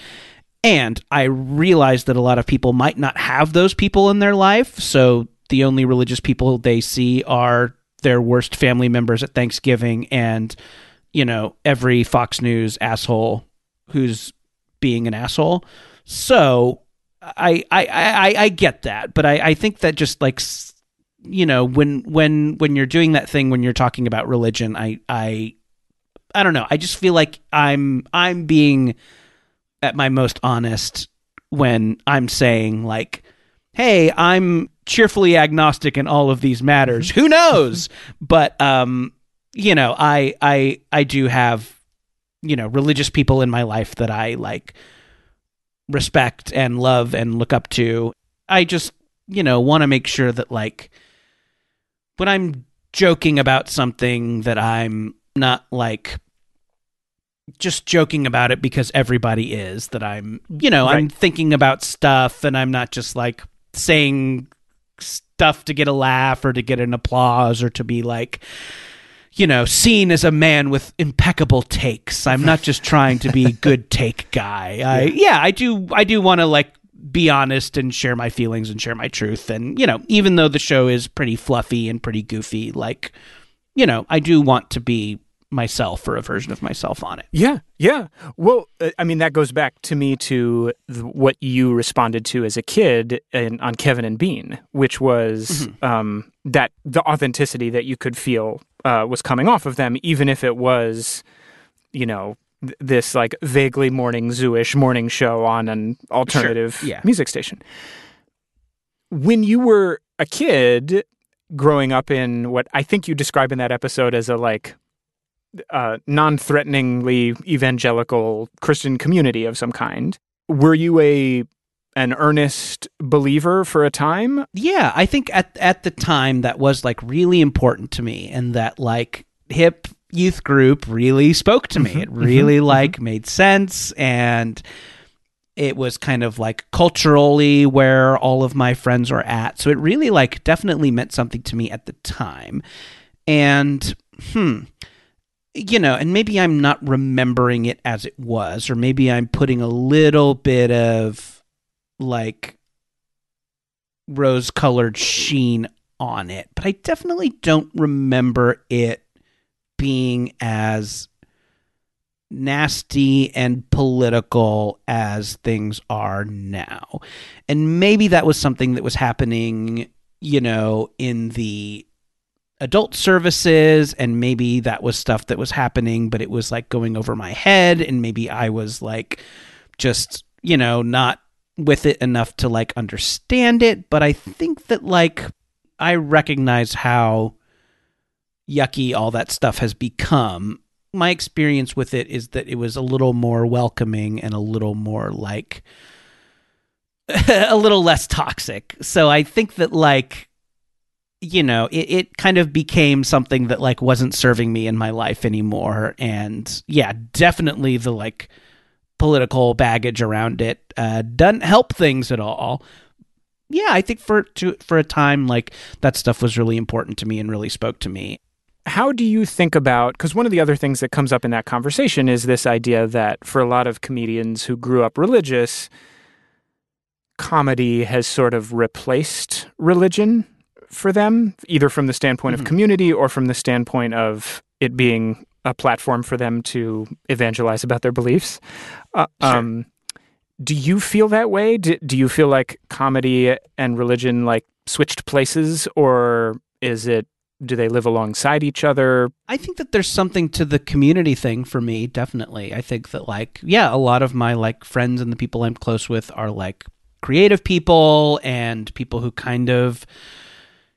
And I realize that a lot of people might not have those people in their life. So the only religious people they see are their worst family members at Thanksgiving and, you know, every Fox News asshole who's being an asshole. So I I I, I get that, but I, I think that just like you know when when when you're doing that thing when you're talking about religion, I I I don't know. I just feel like I'm I'm being at my most honest when I'm saying like, "Hey, I'm cheerfully agnostic in all of these matters." Who knows? but um, you know, I I I do have you know religious people in my life that I like respect and love and look up to. I just you know want to make sure that like when I'm joking about something that I'm not like just joking about it because everybody is that I'm, you know, I'm thinking about stuff and I'm not just like saying stuff to get a laugh or to get an applause or to be like you know, seen as a man with impeccable takes. I'm not just trying to be good take guy. I yeah, I do I do want to like be honest and share my feelings and share my truth and you know, even though the show is pretty fluffy and pretty goofy, like you know, I do want to be myself or a version of myself on it. Yeah, yeah. Well, uh, I mean, that goes back to me to th- what you responded to as a kid in, on Kevin and Bean, which was um, that the authenticity that you could feel uh, was coming off of them, even if it was, you know, th- this like vaguely morning zooish morning show on an alternative yeah. music station. When you were a kid growing up in what I think you describe in that episode as a like uh, non-threateningly evangelical Christian community of some kind. Were you a an earnest believer for a time? Yeah, I think at at the time that was like really important to me and that like hip youth group really spoke to me. It really like made sense and it was kind of like culturally where all of my friends were at. So it really like definitely meant something to me at the time. And hmm you know, and maybe I'm not remembering it as it was or maybe I'm putting a little bit of like rose colored sheen on it, but I definitely don't remember it being as nasty and political as things are now. And maybe that was something that was happening, you know, in the adult services and maybe that was stuff that was happening but it was like going over my head and maybe I was like just, you know, not with it enough to like understand it, but I think that like I recognize how yucky all that stuff has become. My experience with it is that it was a little more welcoming and a little more like a little less toxic. So I think that like you know, it, it kind of became something that like wasn't serving me in my life anymore. And yeah, definitely the like political baggage around it uh, doesn't help things at all. Yeah, I think for to for a time like that stuff was really important to me and really spoke to me. How do you think about because one of the other things that comes up in that conversation is this idea that for a lot of comedians who grew up religious, comedy has sort of replaced religion for them, either from the standpoint Mhm. of community or from the standpoint of it being a platform for them to evangelize about their beliefs. Uh, Sure. um, do you feel that way? Do, do you feel like comedy and religion like switched places, or is it? Do they live alongside each other? I think that there's something to the community thing for me, definitely. I think that like yeah, a lot of my like friends and the people I'm close with are like creative people and people who kind of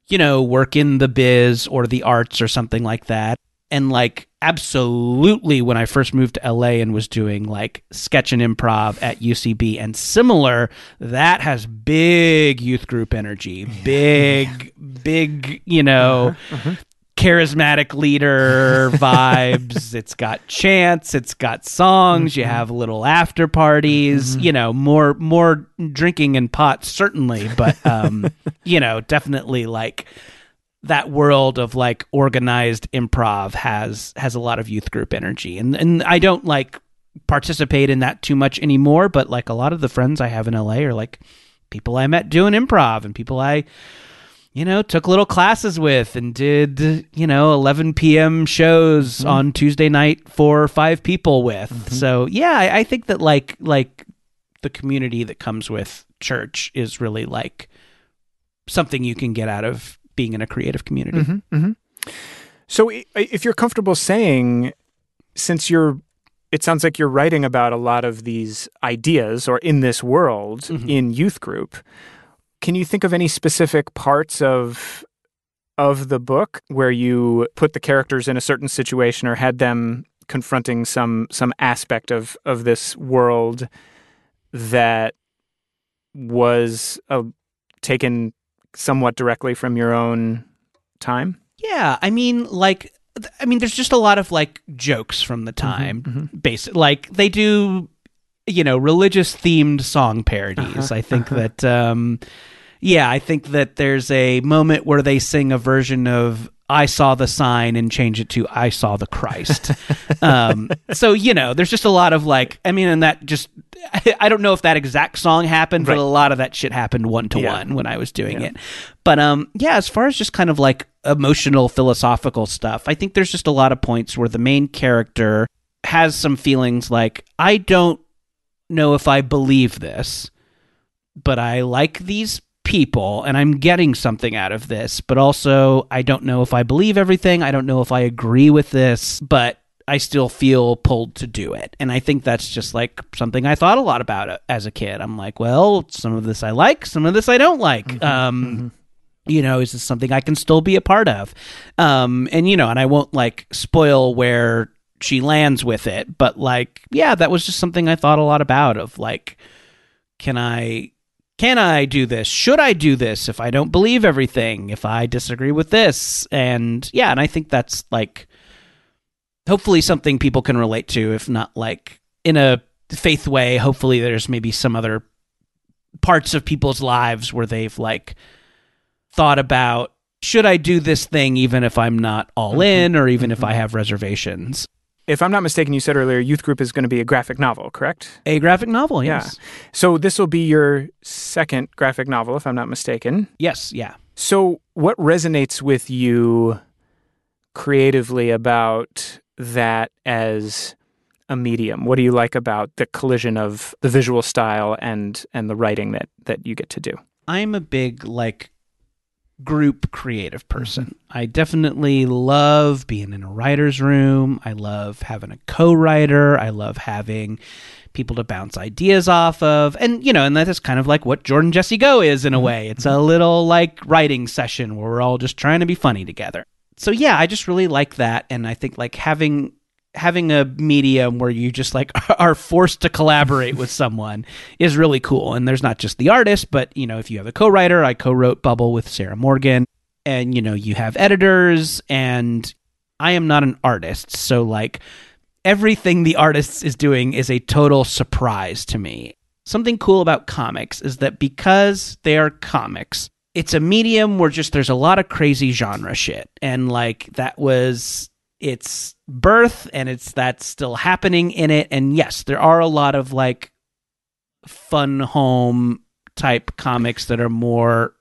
you know, work in the biz or the arts or something like that. and like absolutely when I first moved to LA and was doing like sketch and improv at UCB and similar, that has big youth group energy, big, big, you know, uh-huh, uh-huh. Charismatic leader vibes. it's got chants, it's got songs, mm-hmm. you have little after parties, mm-hmm. you know, more more drinking and pot certainly, but um, you know, definitely like that world of like organized improv has has a lot of youth group energy and and I don't like participate in that too much anymore but like a lot of the friends I have in LA are like people I met doing improv and people I you know took little classes with and did you know 11 p.m. shows mm-hmm. on Tuesday night for five people with mm-hmm. so yeah I, I think that like like the community that comes with church is really like something you can get out of being in a creative community. Mm-hmm, mm-hmm. So, if you're comfortable saying, since you're, it sounds like you're writing about a lot of these ideas or in this world mm-hmm. in youth group. Can you think of any specific parts of of the book where you put the characters in a certain situation or had them confronting some some aspect of of this world that was uh, taken somewhat directly from your own time? Yeah, I mean, like, I mean, there's just a lot of like jokes from the mm-hmm, time. Mm-hmm, mm-hmm. Basic, like they do, you know, religious themed song parodies. Uh-huh, I think uh-huh. that, um, yeah, I think that there's a moment where they sing a version of I saw the sign and change it to I saw the Christ. um, so you know, there's just a lot of like, I mean, and that just I don't know if that exact song happened, right. but a lot of that shit happened one to one when I was doing yeah. it. But um, yeah, as far as just kind of like emotional philosophical stuff, I think there's just a lot of points where the main character has some feelings like I don't know if I believe this, but I like these people and I'm getting something out of this, but also I don't know if I believe everything. I don't know if I agree with this, but I still feel pulled to do it. And I think that's just like something I thought a lot about uh, as a kid. I'm like, well, some of this I like, some of this I don't like. Mm-hmm. Um, mm-hmm. You know, is this something I can still be a part of? Um, and, you know, and I won't like spoil where she lands with it, but like, yeah, that was just something I thought a lot about of like, can I can I do this? Should I do this if I don't believe everything? If I disagree with this? And yeah, and I think that's like hopefully something people can relate to, if not like in a faith way. Hopefully, there's maybe some other parts of people's lives where they've like thought about should I do this thing even if I'm not all mm-hmm. in or even if I have reservations if I'm not mistaken, you said earlier Youth Group is going to be a graphic novel, correct? A graphic novel, yes. Yeah. So this will be your second graphic novel, if I'm not mistaken. Yes, yeah. So what resonates with you creatively about that as a medium? What do you like about the collision of the visual style and and the writing that that you get to do? I'm a big like group creative person. Mm-hmm. I definitely love being in a writer's room. I love having a co writer. I love having people to bounce ideas off of. And, you know, and that is kind of like what Jordan Jesse Go is in a mm-hmm. way. It's a little like writing session where we're all just trying to be funny together. So, yeah, I just really like that. And I think like having having a medium where you just like are forced to collaborate with someone is really cool. And there's not just the artist, but you know, if you have a co-writer, I co-wrote Bubble with Sarah Morgan, and you know, you have editors and I am not an artist, so like everything the artist is doing is a total surprise to me. Something cool about comics is that because they are comics, it's a medium where just there's a lot of crazy genre shit. And like that was its birth and it's that's still happening in it and yes there are a lot of like fun home type comics that are more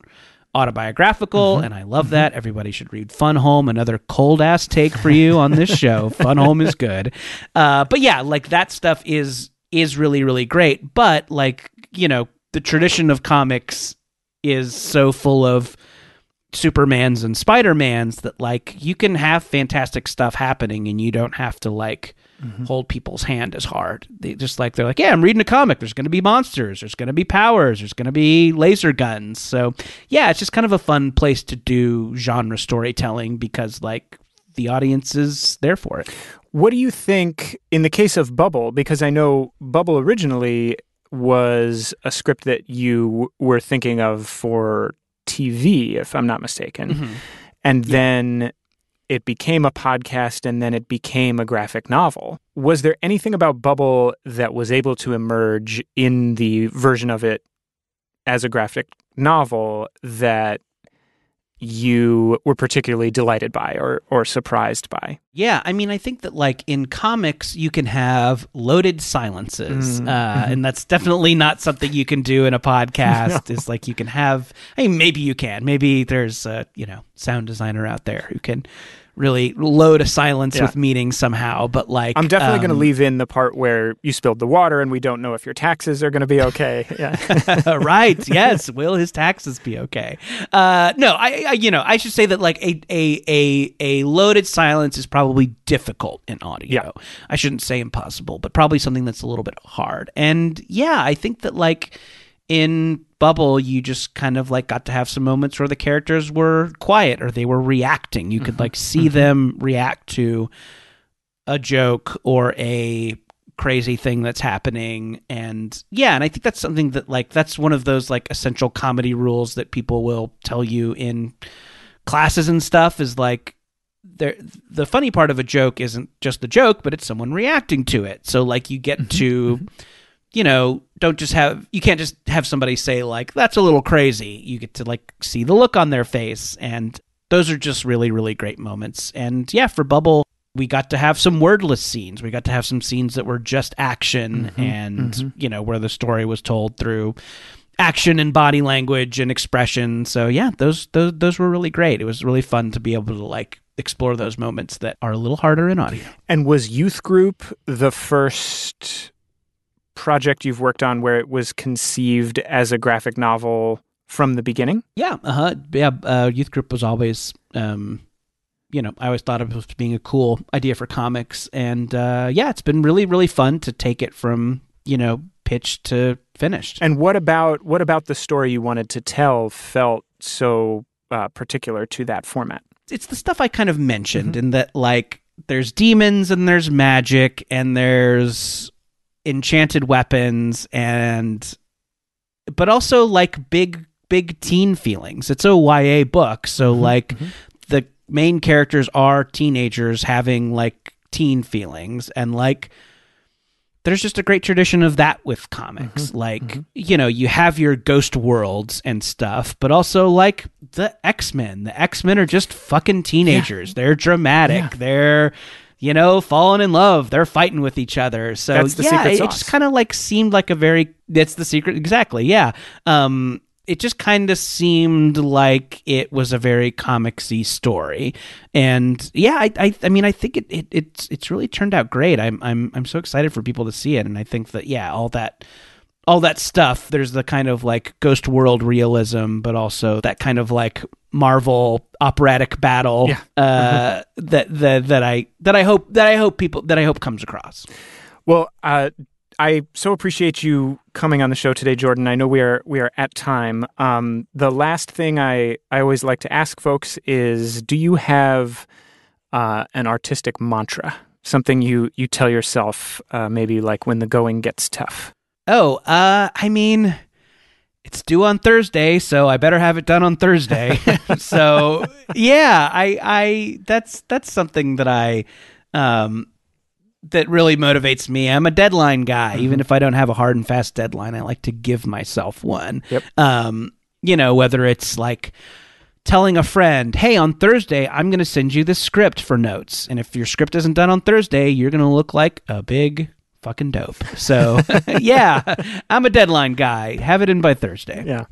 autobiographical mm-hmm. and I love mm-hmm. that. Everybody should read Fun Home, another cold ass take for you on this show. Fun Home is good. Uh, but yeah, like that stuff is is really really great, but like, you know, the tradition of comics is so full of Supermans and Spider-Mans that like you can have fantastic stuff happening and you don't have to like mm-hmm. hold people's hand as hard. They just like they're like, "Yeah, I'm reading a comic. There's going to be monsters, there's going to be powers, there's going to be laser guns." So, yeah, it's just kind of a fun place to do genre storytelling because like the audience is there for it. What do you think in the case of Bubble? Because I know Bubble originally was a script that you were thinking of for TV, if I'm not mistaken. Mm-hmm. And then it became a podcast and then it became a graphic novel. Was there anything about Bubble that was able to emerge in the version of it as a graphic novel that you were particularly delighted by or, or surprised by? Yeah, I mean, I think that like in comics, you can have loaded silences, Mm, uh, and that's definitely not something you can do in a podcast. Is like you can have. I mean, maybe you can. Maybe there's a you know sound designer out there who can really load a silence Yeah. with meaning somehow. But like, I'm definitely going to um, leave in the part where you spilled the water and we don't know if your taxes are going to be okay. Yeah. right. Yes. Will his taxes be okay? Uh, no, I, I, you know, I should say that like a, a, a, a loaded silence is probably difficult in audio. Yeah. I shouldn't say impossible, but probably something that's a little bit hard. And yeah, I think that like in Bubble, you just kind of like got to have some moments where the characters were quiet or they were reacting. You could mm-hmm. like see mm-hmm. them react to a joke or a crazy thing that's happening. And yeah and i think that's something that like that's one of those like essential comedy rules that people will tell you in classes and stuff is like there the funny part of a joke isn't just the joke but it's someone reacting to it. So like you get mm-hmm. to you know don't just have you can't just have somebody say like that's a little crazy. You get to like see the look on their face and those are just really really great moments. And yeah for bubble we got to have some wordless scenes. We got to have some scenes that were just action mm-hmm, and mm-hmm. you know where the story was told through action and body language and expression. So yeah those those those were really great. It was really fun to be able to like explore those moments that are a little harder in audio. And was Youth Group the first project you've worked on where it was conceived as a graphic novel from the beginning? Yeah, uh huh. Yeah, uh, youth group was always, um, you know, I always thought of it as being a cool idea for comics, and uh, yeah, it's been really, really fun to take it from you know pitch to finished. And what about what about the story you wanted to tell felt so uh, particular to that format? it's the stuff I kind of mentioned in that like there's demons and there's magic and there's enchanted weapons and but also like big big teen feelings. It's a YA book, so mm-hmm. like mm-hmm. the main characters are teenagers having like teen feelings and like there's just a great tradition of that with comics. Mm-hmm. Like, you know, you have your ghost worlds and stuff, but also like the X-Men. The X-Men are just fucking teenagers. They're dramatic. They're you know, falling in love. They're fighting with each other. So That's the yeah, secret it, it just kind of like seemed like a very that's the secret exactly. Yeah. Um it just kind of seemed like it was a very comicsy story, and yeah, I, I, I mean, I think it, it, it's, it's really turned out great. I'm, I'm, I'm so excited for people to see it, and I think that yeah, all that, all that stuff. There's the kind of like ghost world realism, but also that kind of like Marvel operatic battle Yeah. uh, that, that, that I, that I hope, that I hope people, that I hope comes across. Well, uh, I so appreciate you coming on the show today, Jordan. I know we are we are at time. Um, the last thing I I always like to ask folks is, do you have uh, an artistic mantra? Something you you tell yourself, uh, maybe like when the going gets tough. Oh, uh, I mean, it's due on Thursday, so I better have it done on Thursday. so yeah, I, I, that's that's something that I, um, that really motivates me. I'm a deadline guy, even if I don't have a hard and fast deadline. I like to give myself one. Yep. Um, you know, whether it's like telling a friend, "Hey, on Thursday, I'm going to send you this script for notes, and if your script isn't done on Thursday, you're going to look like a big fucking dope." So, yeah, I'm a deadline guy. Have it in by Thursday. Yeah.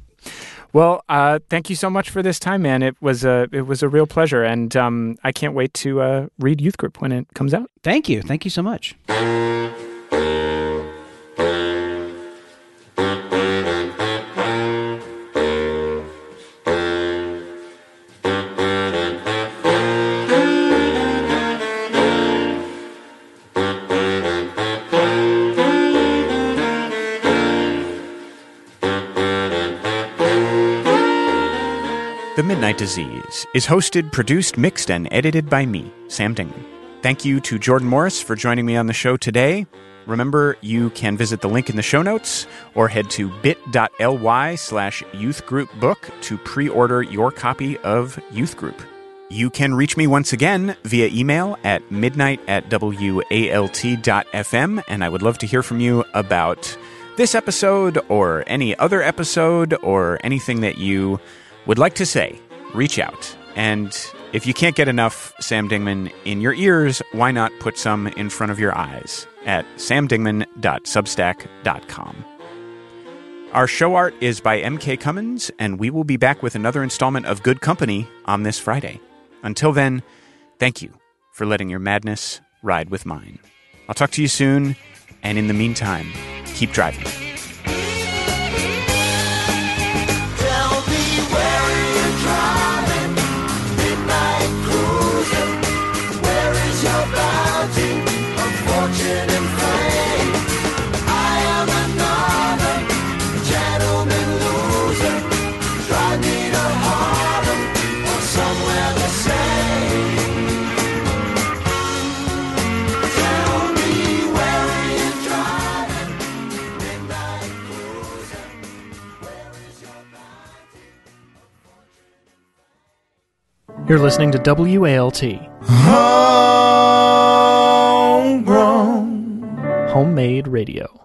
Well, uh, thank you so much for this time, man. It was a it was a real pleasure, and um, I can't wait to uh, read Youth Group when it comes out. Thank you. Thank you so much. Disease is hosted, produced, mixed, and edited by me, Sam Dingman. Thank you to Jordan Morris for joining me on the show today. Remember, you can visit the link in the show notes or head to bit.ly slash youthgroupbook to pre order your copy of Youth Group. You can reach me once again via email at midnight at walt.fm, and I would love to hear from you about this episode or any other episode or anything that you would like to say. Reach out. And if you can't get enough Sam Dingman in your ears, why not put some in front of your eyes at samdingman.substack.com. Our show art is by MK Cummins, and we will be back with another installment of Good Company on this Friday. Until then, thank you for letting your madness ride with mine. I'll talk to you soon, and in the meantime, keep driving. You're listening to WALT, Homegrown. homemade radio.